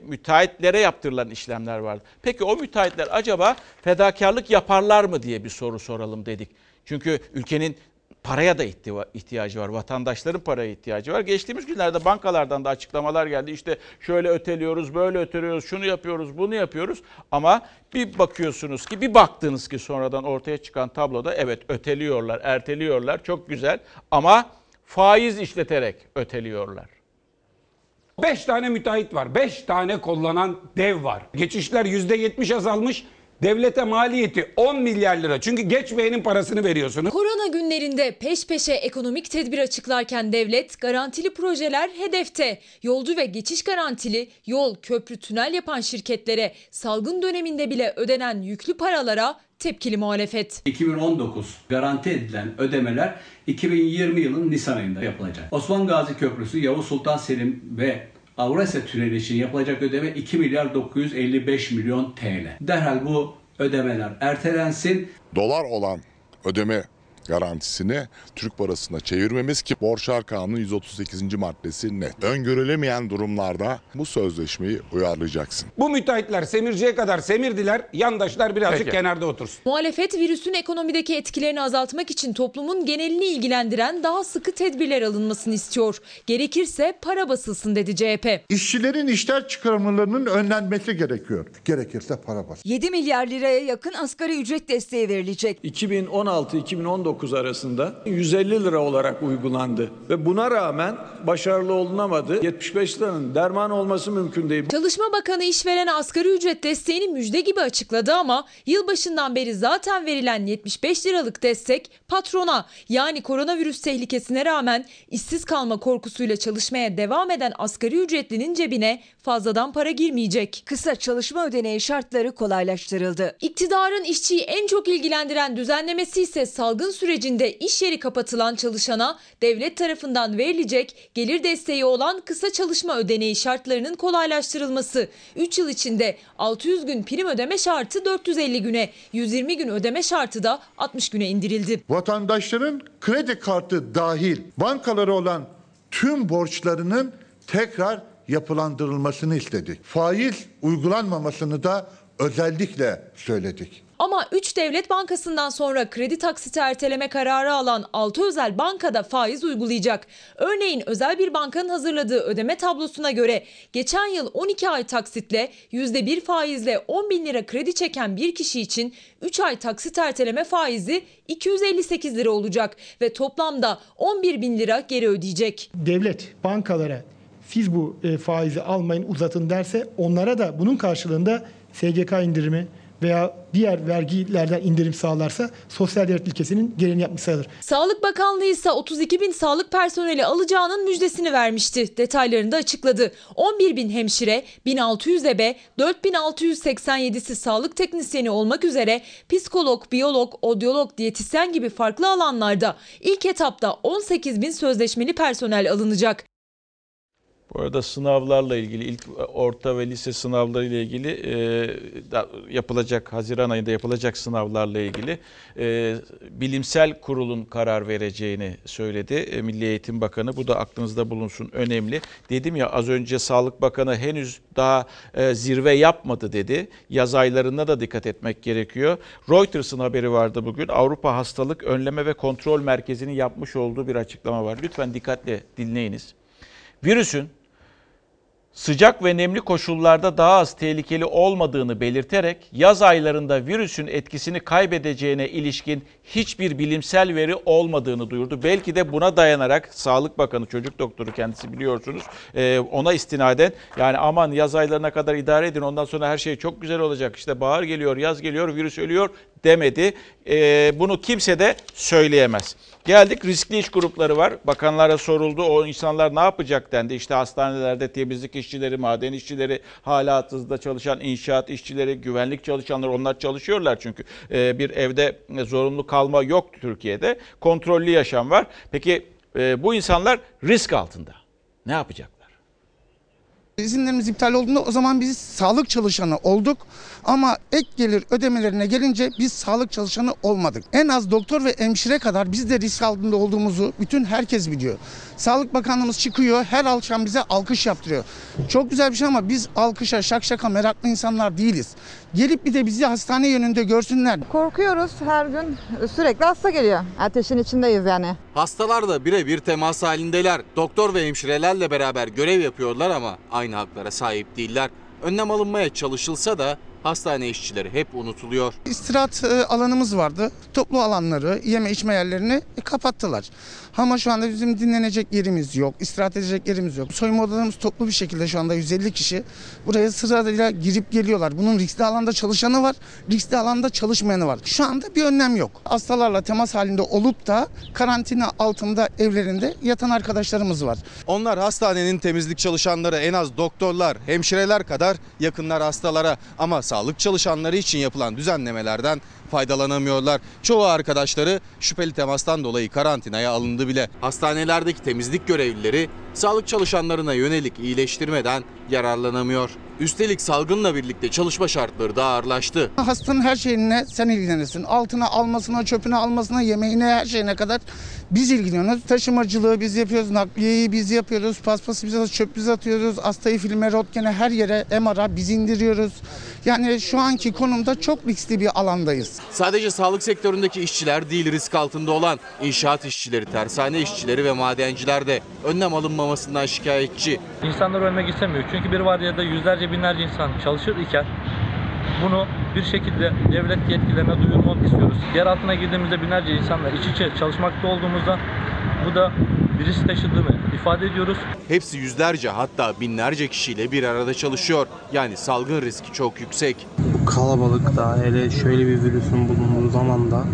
müteahhitlere yaptırılan işlemler vardı. Peki o müteahhitler acaba fedakarlık yaparlar mı diye bir soru soralım dedik. Çünkü ülkenin paraya da ihtiyacı var. Vatandaşların paraya ihtiyacı var. Geçtiğimiz günlerde bankalardan da açıklamalar geldi. İşte şöyle öteliyoruz, böyle öteliyoruz, şunu yapıyoruz, bunu yapıyoruz. Ama bir bakıyorsunuz ki, bir baktınız ki sonradan ortaya çıkan tabloda evet öteliyorlar, erteliyorlar. Çok güzel ama faiz işleterek öteliyorlar. 5 tane müteahhit var. 5 tane kullanan dev var. Geçişler %70 azalmış. Devlete maliyeti 10 milyar lira. Çünkü geçmeyenin parasını veriyorsunuz. Korona günlerinde peş peşe ekonomik tedbir açıklarken devlet garantili projeler hedefte. Yolcu ve geçiş garantili, yol, köprü, tünel yapan şirketlere salgın döneminde bile ödenen yüklü paralara tepkili muhalefet. 2019 garanti edilen ödemeler 2020 yılın Nisan ayında yapılacak. Osman Gazi Köprüsü, Yavuz Sultan Selim ve Avrasya Tüneli için yapılacak ödeme 2 milyar 955 milyon TL. Derhal bu ödemeler ertelensin. dolar olan ödeme garantisini Türk parasına çevirmemiz ki Borçlar Kanunu 138. maddesi net. Öngörülemeyen durumlarda bu sözleşmeyi uyarlayacaksın. Bu müteahhitler semirciye kadar semirdiler. Yandaşlar birazcık Peki. kenarda otursun. Muhalefet virüsün ekonomideki etkilerini azaltmak için toplumun genelini ilgilendiren daha sıkı tedbirler alınmasını istiyor. Gerekirse para basılsın dedi CHP. İşçilerin işler çıkarmalarının önlenmesi gerekiyor. Gerekirse para bas. 7 milyar liraya yakın asgari ücret desteği verilecek. 2016-2019 arasında 150 lira olarak uygulandı ve buna rağmen başarılı olunamadı. 75 liranın derman olması mümkün değil. Çalışma Bakanı işverene asgari ücret desteğini müjde gibi açıkladı ama yılbaşından beri zaten verilen 75 liralık destek patrona yani koronavirüs tehlikesine rağmen işsiz kalma korkusuyla çalışmaya devam eden asgari ücretlinin cebine fazladan para girmeyecek. Kısa çalışma ödeneği şartları kolaylaştırıldı. İktidarın işçiyi en çok ilgilendiren düzenlemesi ise salgın sürecinde iş yeri kapatılan çalışana devlet tarafından verilecek gelir desteği olan kısa çalışma ödeneği şartlarının kolaylaştırılması. 3 yıl içinde 600 gün prim ödeme şartı 450 güne, 120 gün ödeme şartı da 60 güne indirildi. Vatandaşların kredi kartı dahil bankalara olan tüm borçlarının tekrar yapılandırılmasını istedik. Faiz uygulanmamasını da özellikle söyledik. Ama 3 devlet bankasından sonra kredi taksiti erteleme kararı alan 6 özel bankada faiz uygulayacak. Örneğin özel bir bankanın hazırladığı ödeme tablosuna göre geçen yıl 12 ay taksitle %1 faizle 10 bin lira kredi çeken bir kişi için 3 ay taksit erteleme faizi 258 lira olacak ve toplamda 11 bin lira geri ödeyecek. devlet bankalara siz bu e, faizi almayın uzatın derse onlara da bunun karşılığında SGK indirimi veya diğer vergilerden indirim sağlarsa sosyal devlet ilkesinin gereğini yapmış sayılır. Sağlık Bakanlığı ise 32 bin sağlık personeli alacağının müjdesini vermişti. Detaylarını da açıkladı. 11 bin hemşire, 1600 ebe, 4687'si sağlık teknisyeni olmak üzere psikolog, biyolog, odyolog, diyetisyen gibi farklı alanlarda ilk etapta 18 bin sözleşmeli personel alınacak. Bu arada sınavlarla ilgili ilk orta ve lise sınavları ile ilgili e, yapılacak Haziran ayında yapılacak sınavlarla ilgili e, bilimsel kurulun karar vereceğini söyledi e, Milli Eğitim Bakanı. Bu da aklınızda bulunsun önemli. Dedim ya az önce Sağlık Bakanı henüz daha e, zirve yapmadı dedi. Yaz aylarında da dikkat etmek gerekiyor. Reuters'ın haberi vardı bugün. Avrupa Hastalık Önleme ve Kontrol Merkezi'nin yapmış olduğu bir açıklama var. Lütfen dikkatle dinleyiniz. Virüsün sıcak ve nemli koşullarda daha az tehlikeli olmadığını belirterek yaz aylarında virüsün etkisini kaybedeceğine ilişkin hiçbir bilimsel veri olmadığını duyurdu. Belki de buna dayanarak Sağlık Bakanı çocuk doktoru kendisi biliyorsunuz e, ona istinaden yani aman yaz aylarına kadar idare edin ondan sonra her şey çok güzel olacak işte bahar geliyor yaz geliyor virüs ölüyor demedi. E, Bunu kimse de söyleyemez. Geldik riskli iş grupları var. Bakanlara soruldu. O insanlar ne yapacak dendi. İşte hastanelerde temizlik işçileri, maden işçileri, hala hızda çalışan inşaat işçileri, güvenlik çalışanları onlar çalışıyorlar çünkü. Ee, bir evde zorunlu kalma yok Türkiye'de. Kontrollü yaşam var. Peki e, bu insanlar risk altında. Ne yapacaklar? İzinlerimiz iptal olduğunda o zaman biz sağlık çalışanı olduk ama ek gelir ödemelerine gelince biz sağlık çalışanı olmadık. En az doktor ve hemşire kadar biz de risk altında olduğumuzu bütün herkes biliyor. Sağlık Bakanlığımız çıkıyor her akşam bize alkış yaptırıyor. Çok güzel bir şey ama biz alkışa şakşaka meraklı insanlar değiliz. Gelip bir de bizi hastane yönünde görsünler. Korkuyoruz her gün sürekli hasta geliyor. Ateşin içindeyiz yani. Hastalar da birebir temas halindeler. Doktor ve hemşirelerle beraber görev yapıyorlar ama aynı haklara sahip değiller. Önlem alınmaya çalışılsa da hastane işçileri hep unutuluyor. İstirahat e, alanımız vardı. Toplu alanları, yeme içme yerlerini kapattılar. Ama şu anda bizim dinlenecek yerimiz yok, istirahat edecek yerimiz yok. Soyunma odalarımız toplu bir şekilde şu anda 150 kişi buraya sırayla girip geliyorlar. Bunun riskli alanda çalışanı var, riskli alanda çalışmayanı var. Şu anda bir önlem yok. Hastalarla temas halinde olup da karantina altında evlerinde yatan arkadaşlarımız var. Onlar hastanenin temizlik çalışanları en az doktorlar, hemşireler kadar yakınlar hastalara ama sağlık çalışanları için yapılan düzenlemelerden faydalanamıyorlar. Çoğu arkadaşları şüpheli temastan dolayı karantinaya alındı bile. Hastanelerdeki temizlik görevlileri sağlık çalışanlarına yönelik iyileştirmeden yararlanamıyor. Üstelik salgınla birlikte çalışma şartları da ağırlaştı. Hastanın her şeyine sen ilgilenirsin. Altına almasına, çöpüne almasına, yemeğine her şeyine kadar biz ilgileniyoruz. Taşımacılığı biz yapıyoruz, nakliyeyi biz yapıyoruz, paspası biz atıyoruz, çöp biz atıyoruz, hastayı filme, röntgene her yere MR'a biz indiriyoruz. Yani şu anki konumda çok riskli bir alandayız. Sadece sağlık sektöründeki işçiler değil risk altında olan inşaat işçileri, tersane işçileri ve madenciler de önlem alınmamasından şikayetçi. İnsanlar ölmek istemiyor. Çünkü bir vardiyada yüzlerce binlerce insan çalışır iken bunu bir şekilde devlet yetkililerine duyurmak istiyoruz. Yer altına girdiğimizde binlerce insanla iç içe çalışmakta olduğumuzda bu da bir risk taşıdığını ifade ediyoruz. Hepsi yüzlerce hatta binlerce kişiyle bir arada çalışıyor. Yani salgın riski çok yüksek. Bu kalabalıkta hele şöyle bir virüsün bulunduğu zaman da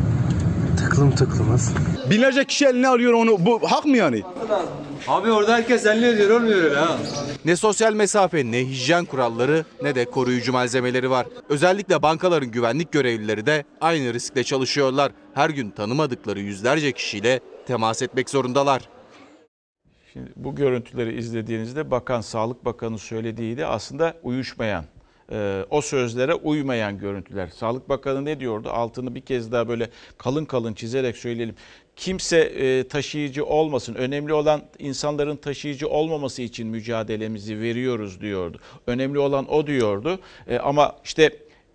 tıklım tıklımız. Binlerce kişi eline alıyor onu. Bu hak mı yani? Abi orada herkes elini ediyor olmuyor öyle ha. Ne sosyal mesafe ne hijyen kuralları ne de koruyucu malzemeleri var. Özellikle bankaların güvenlik görevlileri de aynı riskle çalışıyorlar. Her gün tanımadıkları yüzlerce kişiyle temas etmek zorundalar. Şimdi bu görüntüleri izlediğinizde Bakan Sağlık Bakanı söylediği de aslında uyuşmayan, e, o sözlere uymayan görüntüler. Sağlık Bakanı ne diyordu? Altını bir kez daha böyle kalın kalın çizerek söyleyelim. Kimse e, taşıyıcı olmasın. Önemli olan insanların taşıyıcı olmaması için mücadelemizi veriyoruz diyordu. Önemli olan o diyordu. E, ama işte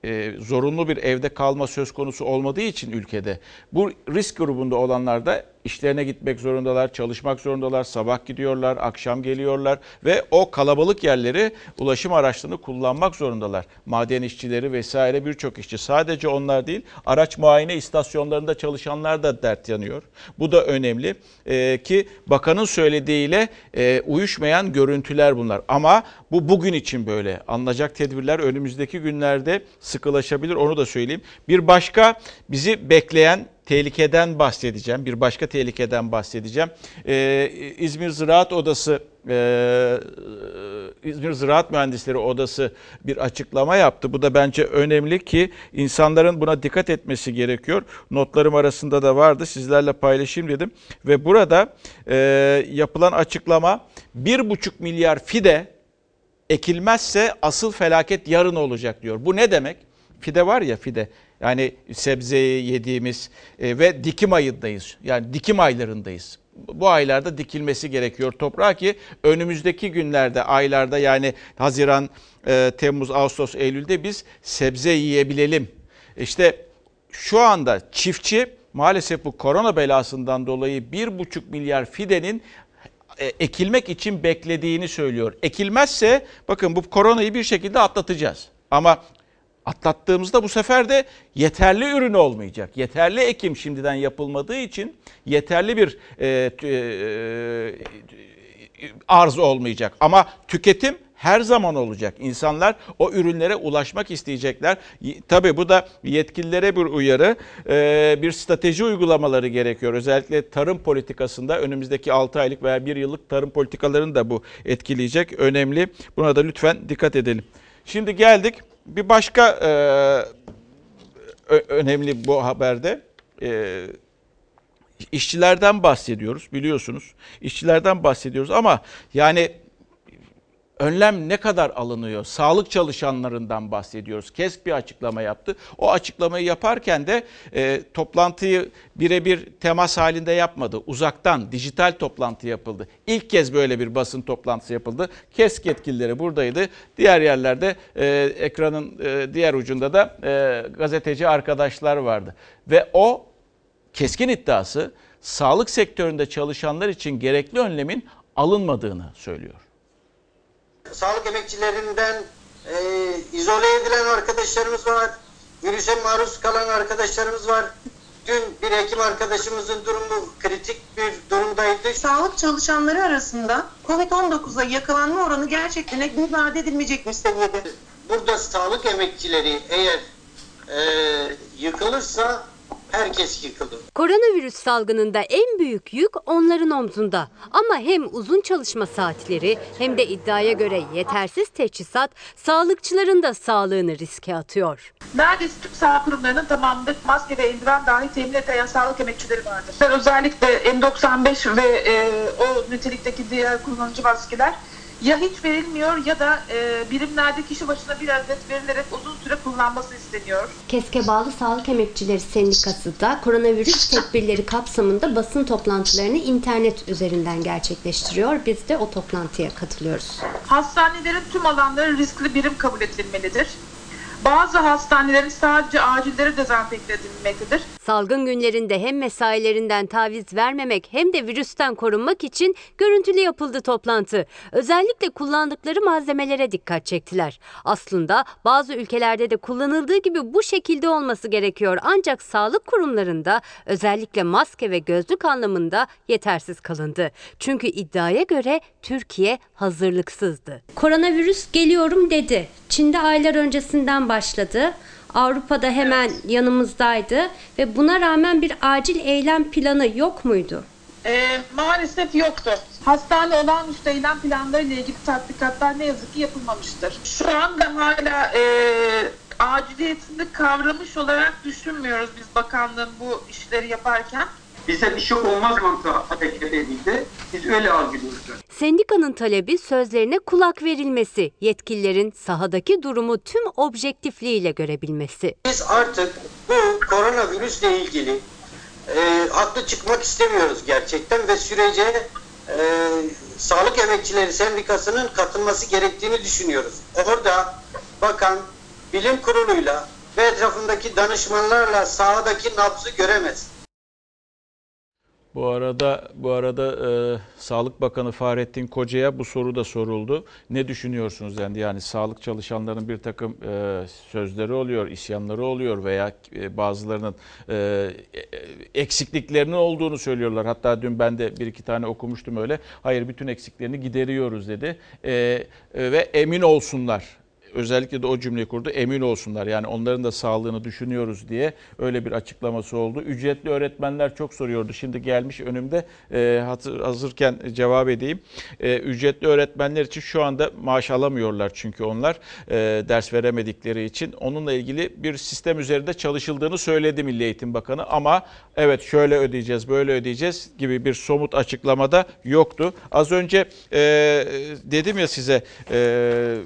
e, zorunlu bir evde kalma söz konusu olmadığı için ülkede bu risk grubunda olanlar da işlerine gitmek zorundalar, çalışmak zorundalar, sabah gidiyorlar, akşam geliyorlar ve o kalabalık yerleri ulaşım araçlarını kullanmak zorundalar. Maden işçileri vesaire birçok işçi sadece onlar değil araç muayene istasyonlarında çalışanlar da dert yanıyor. Bu da önemli ee, ki bakanın söylediğiyle e, uyuşmayan görüntüler bunlar ama bu bugün için böyle alınacak tedbirler önümüzdeki günlerde sıkılaşabilir onu da söyleyeyim. Bir başka bizi bekleyen tehlikeden bahsedeceğim. Bir başka tehlikeden bahsedeceğim. Ee, İzmir Ziraat Odası e, İzmir Ziraat Mühendisleri Odası bir açıklama yaptı. Bu da bence önemli ki insanların buna dikkat etmesi gerekiyor. Notlarım arasında da vardı. Sizlerle paylaşayım dedim. Ve burada e, yapılan açıklama 1,5 milyar fide ekilmezse asıl felaket yarın olacak diyor. Bu ne demek? Fide var ya fide. Yani sebzeyi yediğimiz e, ve dikim ayındayız. Yani dikim aylarındayız. Bu aylarda dikilmesi gerekiyor toprağa ki önümüzdeki günlerde, aylarda yani Haziran, e, Temmuz, Ağustos, Eylül'de biz sebze yiyebilelim. İşte şu anda çiftçi maalesef bu korona belasından dolayı 1,5 milyar fidenin e, ekilmek için beklediğini söylüyor. Ekilmezse bakın bu koronayı bir şekilde atlatacağız. Ama atlattığımızda bu sefer de yeterli ürün olmayacak. Yeterli ekim şimdiden yapılmadığı için yeterli bir e, e, arz olmayacak. Ama tüketim her zaman olacak. İnsanlar o ürünlere ulaşmak isteyecekler. Tabii bu da yetkililere bir uyarı, e, bir strateji uygulamaları gerekiyor. Özellikle tarım politikasında önümüzdeki 6 aylık veya 1 yıllık tarım politikalarını da bu etkileyecek. Önemli. Buna da lütfen dikkat edelim. Şimdi geldik bir başka e, önemli bu haberde. E, işçilerden bahsediyoruz biliyorsunuz. İşçilerden bahsediyoruz ama yani önlem ne kadar alınıyor? Sağlık çalışanlarından bahsediyoruz. KESK bir açıklama yaptı. O açıklamayı yaparken de e, toplantıyı birebir temas halinde yapmadı. Uzaktan dijital toplantı yapıldı. İlk kez böyle bir basın toplantısı yapıldı. KESK yetkilileri buradaydı. Diğer yerlerde e, ekranın e, diğer ucunda da e, gazeteci arkadaşlar vardı. Ve o keskin iddiası sağlık sektöründe çalışanlar için gerekli önlemin alınmadığını söylüyor. Sağlık emekçilerinden e, izole edilen arkadaşlarımız var. Virüse maruz kalan arkadaşlarımız var. Dün bir hekim arkadaşımızın durumu kritik bir durumdaydı. Sağlık çalışanları arasında COVID-19'a yakalanma oranı gerçekten göz ardı edilmeyecek seviyede. Burada sağlık emekçileri eğer e, yıkılırsa herkes yıkılır. Koronavirüs salgınında en büyük yük onların omzunda. Ama hem uzun çalışma saatleri hem de iddiaya göre yetersiz teçhizat sağlıkçıların da sağlığını riske atıyor. Neredeyse tüm sağlık kurumlarının tamamında maske ve eldiven dahi temin eden sağlık emekçileri vardır. Özellikle N95 ve e, o nitelikteki diğer kullanıcı maskeler ya hiç verilmiyor ya da e, birimlerde kişi başına bir adet verilerek uzun süre kullanması isteniyor. Keske bağlı Sağlık Emekçileri Sendikası da koronavirüs tedbirleri kapsamında basın toplantılarını internet üzerinden gerçekleştiriyor. Biz de o toplantıya katılıyoruz. Hastanelerin tüm alanları riskli birim kabul edilmelidir. Bazı hastanelerin sadece acilleri dezenfekte edilmektedir. Salgın günlerinde hem mesailerinden taviz vermemek hem de virüsten korunmak için görüntülü yapıldı toplantı. Özellikle kullandıkları malzemelere dikkat çektiler. Aslında bazı ülkelerde de kullanıldığı gibi bu şekilde olması gerekiyor. Ancak sağlık kurumlarında özellikle maske ve gözlük anlamında yetersiz kalındı. Çünkü iddiaya göre Türkiye hazırlıksızdı. Koronavirüs geliyorum dedi. Çin'de aylar öncesinden başladı. Avrupa'da hemen yanımızdaydı ve buna rağmen bir acil eylem planı yok muydu? E, maalesef yoktu. Hastane olağanüstü eylem planları ile ilgili tatbikatlar ne yazık ki yapılmamıştır. Şu anda hala e, aciliyetini kavramış olarak düşünmüyoruz biz bakanlığın bu işleri yaparken. Bize bir şey olmaz mantığı hareket edildi. Biz öyle algılıyoruz. Sendikanın talebi sözlerine kulak verilmesi, yetkililerin sahadaki durumu tüm objektifliğiyle görebilmesi. Biz artık bu koronavirüsle ilgili e, haklı çıkmak istemiyoruz gerçekten ve sürece e, Sağlık Emekçileri Sendikası'nın katılması gerektiğini düşünüyoruz. Orada bakan bilim kuruluyla ve etrafındaki danışmanlarla sahadaki nabzı göremez. Bu arada bu arada e, Sağlık Bakanı Fahrettin Koca'ya bu soru da soruldu. Ne düşünüyorsunuz yani yani sağlık çalışanlarının bir takım e, sözleri oluyor, isyanları oluyor veya e, bazılarının e, eksikliklerinin olduğunu söylüyorlar. Hatta dün ben de bir iki tane okumuştum öyle. Hayır bütün eksiklerini gideriyoruz dedi. E, e, ve emin olsunlar özellikle de o cümleyi kurdu. Emin olsunlar yani onların da sağlığını düşünüyoruz diye öyle bir açıklaması oldu. Ücretli öğretmenler çok soruyordu. Şimdi gelmiş önümde e, hazır, hazırken cevap edeyim. E, ücretli öğretmenler için şu anda maaş alamıyorlar çünkü onlar e, ders veremedikleri için. Onunla ilgili bir sistem üzerinde çalışıldığını söyledi Milli Eğitim Bakanı ama evet şöyle ödeyeceğiz böyle ödeyeceğiz gibi bir somut açıklamada yoktu. Az önce e, dedim ya size e,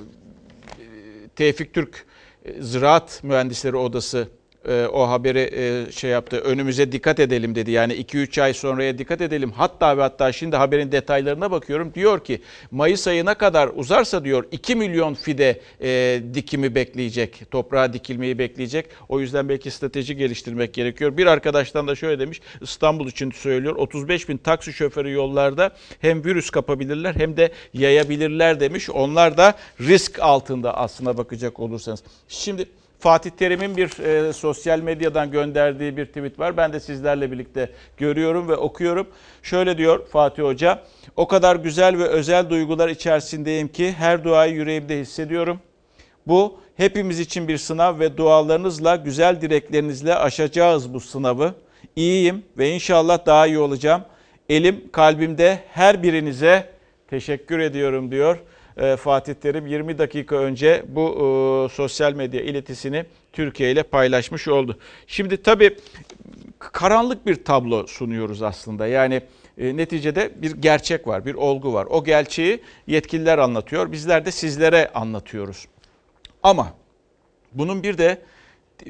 Tevfik Türk e, Ziraat Mühendisleri Odası e, o haberi e, şey yaptı. Önümüze dikkat edelim dedi. Yani 2-3 ay sonraya dikkat edelim. Hatta ve hatta şimdi haberin detaylarına bakıyorum. Diyor ki Mayıs ayına kadar uzarsa diyor 2 milyon fide e, dikimi bekleyecek. Toprağa dikilmeyi bekleyecek. O yüzden belki strateji geliştirmek gerekiyor. Bir arkadaştan da şöyle demiş. İstanbul için söylüyor. 35 bin taksi şoförü yollarda hem virüs kapabilirler hem de yayabilirler demiş. Onlar da risk altında aslına bakacak olursanız. Şimdi Fatih Terim'in bir e, sosyal medyadan gönderdiği bir tweet var. Ben de sizlerle birlikte görüyorum ve okuyorum. Şöyle diyor Fatih Hoca. O kadar güzel ve özel duygular içerisindeyim ki her duayı yüreğimde hissediyorum. Bu hepimiz için bir sınav ve dualarınızla, güzel dileklerinizle aşacağız bu sınavı. İyiyim ve inşallah daha iyi olacağım. Elim kalbimde her birinize teşekkür ediyorum diyor. E, Fatih Terim 20 dakika önce bu e, sosyal medya iletisini Türkiye ile paylaşmış oldu. Şimdi tabii karanlık bir tablo sunuyoruz aslında. Yani e, neticede bir gerçek var, bir olgu var. O gerçeği yetkililer anlatıyor. Bizler de sizlere anlatıyoruz. Ama bunun bir de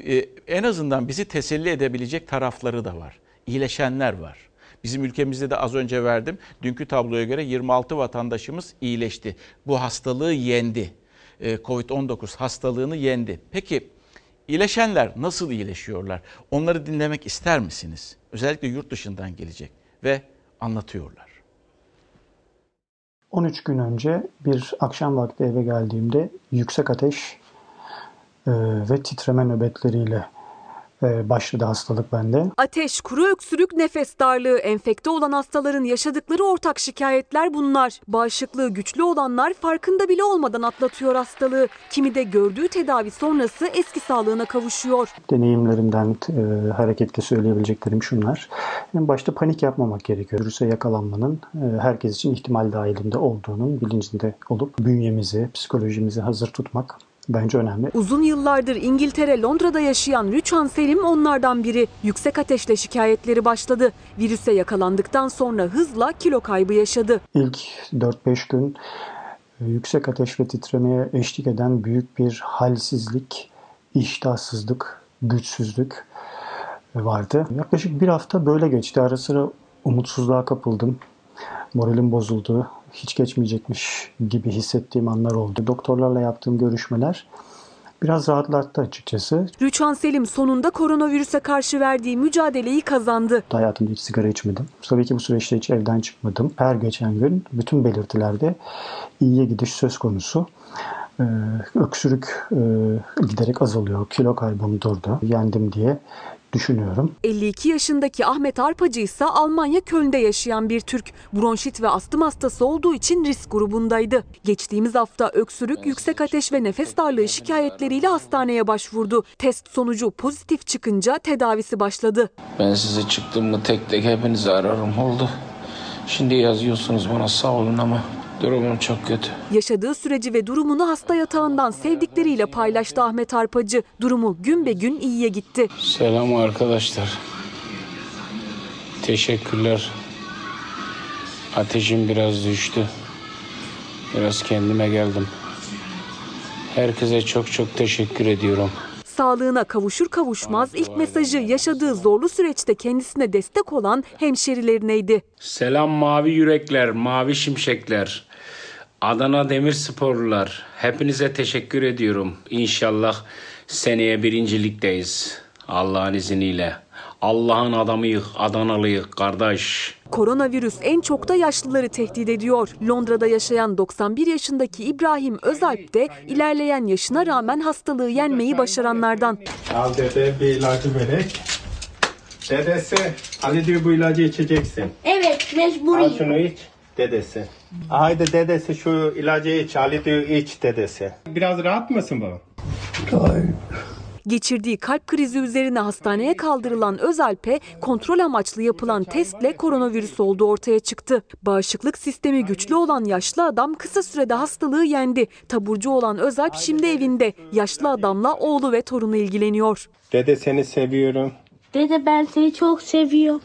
e, en azından bizi teselli edebilecek tarafları da var. İyileşenler var. Bizim ülkemizde de az önce verdim. Dünkü tabloya göre 26 vatandaşımız iyileşti. Bu hastalığı yendi. E, Covid-19 hastalığını yendi. Peki iyileşenler nasıl iyileşiyorlar? Onları dinlemek ister misiniz? Özellikle yurt dışından gelecek ve anlatıyorlar. 13 gün önce bir akşam vakti eve geldiğimde yüksek ateş e, ve titreme nöbetleriyle başladı hastalık bende. Ateş, kuru öksürük, nefes darlığı, enfekte olan hastaların yaşadıkları ortak şikayetler bunlar. Bağışıklığı güçlü olanlar farkında bile olmadan atlatıyor hastalığı. Kimi de gördüğü tedavi sonrası eski sağlığına kavuşuyor. Deneyimlerimden e, hareketle söyleyebileceklerim şunlar. En başta panik yapmamak gerekiyor. Virüse yakalanmanın e, herkes için ihtimal dahilinde olduğunun bilincinde olup bünyemizi, psikolojimizi hazır tutmak bence önemli. Uzun yıllardır İngiltere, Londra'da yaşayan Rüçhan Selim onlardan biri. Yüksek ateşle şikayetleri başladı. Virüse yakalandıktan sonra hızla kilo kaybı yaşadı. İlk 4-5 gün e, yüksek ateş ve titremeye eşlik eden büyük bir halsizlik, iştahsızlık, güçsüzlük vardı. Yaklaşık bir hafta böyle geçti. Ara sıra umutsuzluğa kapıldım. Moralim bozuldu. Hiç geçmeyecekmiş gibi hissettiğim anlar oldu. Doktorlarla yaptığım görüşmeler biraz rahatlattı açıkçası. Rüçhan Selim sonunda koronavirüse karşı verdiği mücadeleyi kazandı. Hayatımda hiç sigara içmedim. Tabii ki bu süreçte hiç evden çıkmadım. Her geçen gün bütün belirtilerde iyiye gidiş söz konusu. Ee, öksürük e, giderek azalıyor. Kilo kaybım durdu. Yendim diye düşünüyorum. 52 yaşındaki Ahmet Arpacı ise Almanya Köln'de yaşayan bir Türk. Bronşit ve astım hastası olduğu için risk grubundaydı. Geçtiğimiz hafta öksürük, yüksek ateş ve nefes darlığı şikayetleriyle hastaneye başvurdu. Test sonucu pozitif çıkınca tedavisi başladı. Ben size çıktığımda tek tek hepinizi ararım oldu. Şimdi yazıyorsunuz bana sağ olun ama durumum çok kötü. Yaşadığı süreci ve durumunu hasta yatağından sevdikleriyle paylaştı Ahmet Arpacı. Durumu gün be gün iyiye gitti. Selam arkadaşlar. Teşekkürler. Ateşim biraz düştü. Biraz kendime geldim. Herkese çok çok teşekkür ediyorum. Sağlığına kavuşur kavuşmaz ilk mesajı yaşadığı zorlu süreçte kendisine destek olan hemşerilerineydi. Selam mavi yürekler, mavi şimşekler. Adana Demirsporlular. Hepinize teşekkür ediyorum. İnşallah seneye birincilikteyiz. Allah'ın izniyle. Allah'ın adamıyık, Adanalıyık kardeş. Koronavirüs en çok da yaşlıları tehdit ediyor. Londra'da yaşayan 91 yaşındaki İbrahim Özalp de ilerleyen yaşına rağmen hastalığı yenmeyi başaranlardan. Al dede bir ilacı verek. Dedesi Ali diyor bu ilacı içeceksin. Evet Al mecburi. şunu iç dedesi. Haydi dedesi şu ilacı iç Ali diyor iç dedesi. Biraz rahat mısın baba? Geçirdiği kalp krizi üzerine hastaneye kaldırılan Özalp'e kontrol amaçlı yapılan testle koronavirüs olduğu ortaya çıktı. Bağışıklık sistemi güçlü olan yaşlı adam kısa sürede hastalığı yendi. Taburcu olan Özalp şimdi evinde. Yaşlı adamla oğlu ve torunu ilgileniyor. Dede seni seviyorum. Dede ben seni çok seviyorum.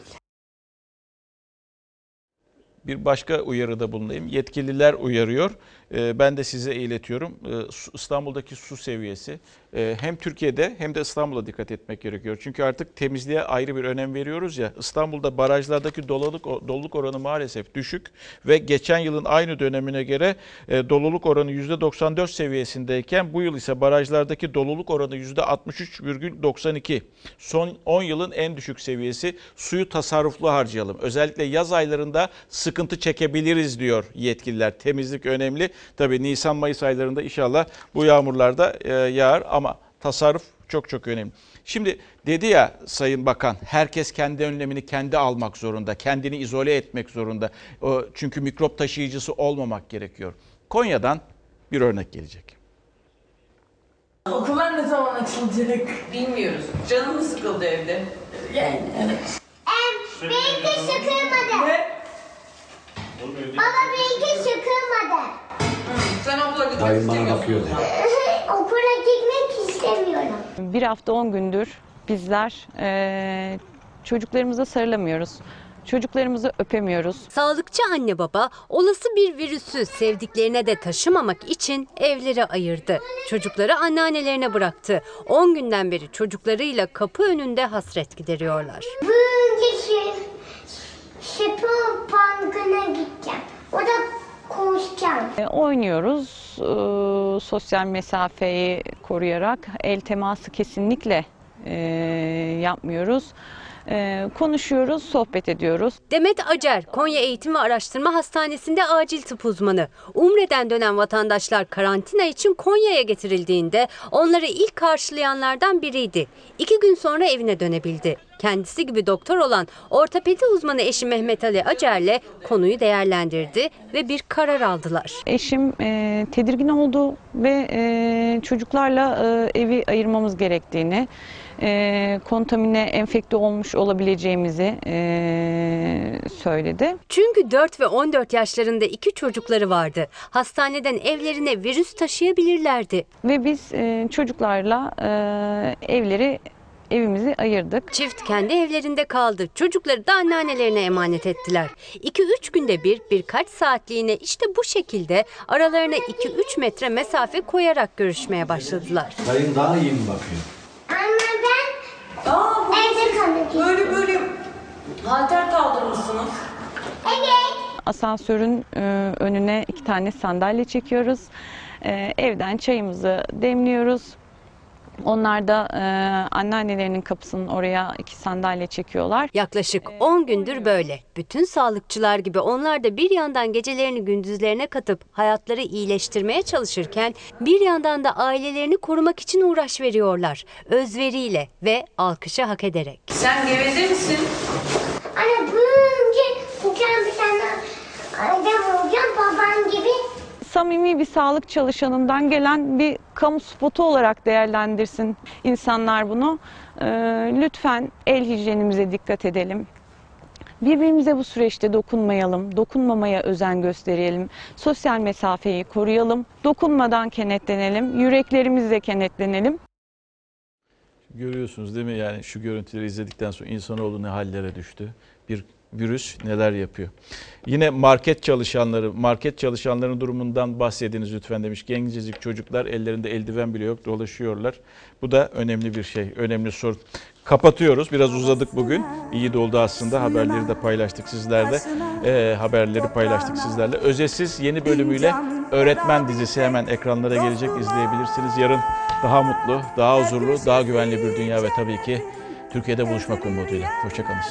Bir başka uyarıda bulunayım. Yetkililer uyarıyor. Ee, Ben de size iletiyorum. Ee, İstanbul'daki su seviyesi e, hem Türkiye'de hem de İstanbul'a dikkat etmek gerekiyor. Çünkü artık temizliğe ayrı bir önem veriyoruz ya. İstanbul'da barajlardaki doluluk, doluluk oranı maalesef düşük ve geçen yılın aynı dönemine göre e, doluluk oranı %94 seviyesindeyken bu yıl ise barajlardaki doluluk oranı %63,92. Son 10 yılın en düşük seviyesi. Suyu tasarruflu harcayalım. Özellikle yaz aylarında sıkıntı çekebiliriz diyor yetkililer. Temizlik önemli. Tabii Nisan-Mayıs aylarında inşallah bu yağmurlar da e, yağar ama tasarruf çok çok önemli. Şimdi dedi ya Sayın Bakan herkes kendi önlemini kendi almak zorunda, kendini izole etmek zorunda. O, çünkü mikrop taşıyıcısı olmamak gerekiyor. Konya'dan bir örnek gelecek. Okullar ne zaman açılacak? Bilmiyoruz. Canım mı sıkıldı evde? Yani evet. Benimki sıkılmadı. Baba benimki sıkılmadı. Sen okula gitmek Dayım bana istemiyorsun. bakıyor. Okula gitmek istemiyorum. Bir hafta 10 gündür bizler eee, çocuklarımıza sarılamıyoruz. Çocuklarımızı öpemiyoruz. Sağlıkçı anne baba olası bir virüsü sevdiklerine de taşımamak için evlere ayırdı. Çocukları anneannelerine bıraktı. 10 günden beri çocuklarıyla kapı önünde hasret gideriyorlar. Bugün şey, spor parkına gideceğim. Orada koşacağım. E, Oynuyoruz eee, sosyal mesafeyi koruyarak el teması kesinlikle eee, yapmıyoruz. Eee, konuşuyoruz, sohbet ediyoruz. Demet Acar, Konya Eğitim ve Araştırma Hastanesi'nde acil tıp uzmanı. Umre'den dönen vatandaşlar karantina için Konya'ya getirildiğinde onları ilk karşılayanlardan biriydi. İki gün sonra evine dönebildi. Kendisi gibi doktor olan ortopedi uzmanı eşi Mehmet Ali Acar'le konuyu değerlendirdi ve bir karar aldılar. Eşim e, tedirgin oldu ve e, çocuklarla e, evi ayırmamız gerektiğini, e, kontamine enfekte olmuş olabileceğimizi e, söyledi. Çünkü 4 ve 14 yaşlarında iki çocukları vardı. Hastaneden evlerine virüs taşıyabilirlerdi. Ve biz e, çocuklarla e, evleri evimizi ayırdık. Çift kendi evlerinde kaldı. Çocukları da anneannelerine emanet ettiler. 2-3 günde bir birkaç saatliğine işte bu şekilde aralarına 2-3 metre mesafe koyarak görüşmeye başladılar. Dayım daha iyi mi bakıyor? Ama ben Aa, bu evde kalmak böyle böyle halter kaldırmışsınız. Asansörün e, önüne iki tane sandalye çekiyoruz. E, evden çayımızı demliyoruz. Onlar da e, anneannelerinin kapısının oraya iki sandalye çekiyorlar. Yaklaşık 10 gündür böyle. Bütün sağlıkçılar gibi onlar da bir yandan gecelerini gündüzlerine katıp hayatları iyileştirmeye çalışırken bir yandan da ailelerini korumak için uğraş veriyorlar. Özveriyle ve alkışı hak ederek. Sen geveze misin? Anne bugün kucağım bir tane adam olacağım babam gibi. Samimi bir sağlık çalışanından gelen bir kamu spotu olarak değerlendirsin insanlar bunu. E, lütfen el hijyenimize dikkat edelim. Birbirimize bu süreçte dokunmayalım, dokunmamaya özen gösterelim, sosyal mesafeyi koruyalım, dokunmadan kenetlenelim, yüreklerimizle kenetlenelim. Görüyorsunuz değil mi yani şu görüntüleri izledikten sonra insanoğlu ne hallere düştü. Bir virüs neler yapıyor. Yine market çalışanları, market çalışanların durumundan bahsediniz lütfen demiş. Gencecik çocuklar ellerinde eldiven bile yok dolaşıyorlar. Bu da önemli bir şey, önemli sorun. Kapatıyoruz. Biraz uzadık bugün. İyi de oldu aslında. Haberleri de paylaştık sizlerle. Ee, haberleri paylaştık sizlerle. Özetsiz yeni bölümüyle Öğretmen dizisi hemen ekranlara gelecek. izleyebilirsiniz. Yarın daha mutlu, daha huzurlu, daha güvenli bir dünya ve tabii ki Türkiye'de buluşmak umuduyla. Hoşçakalın.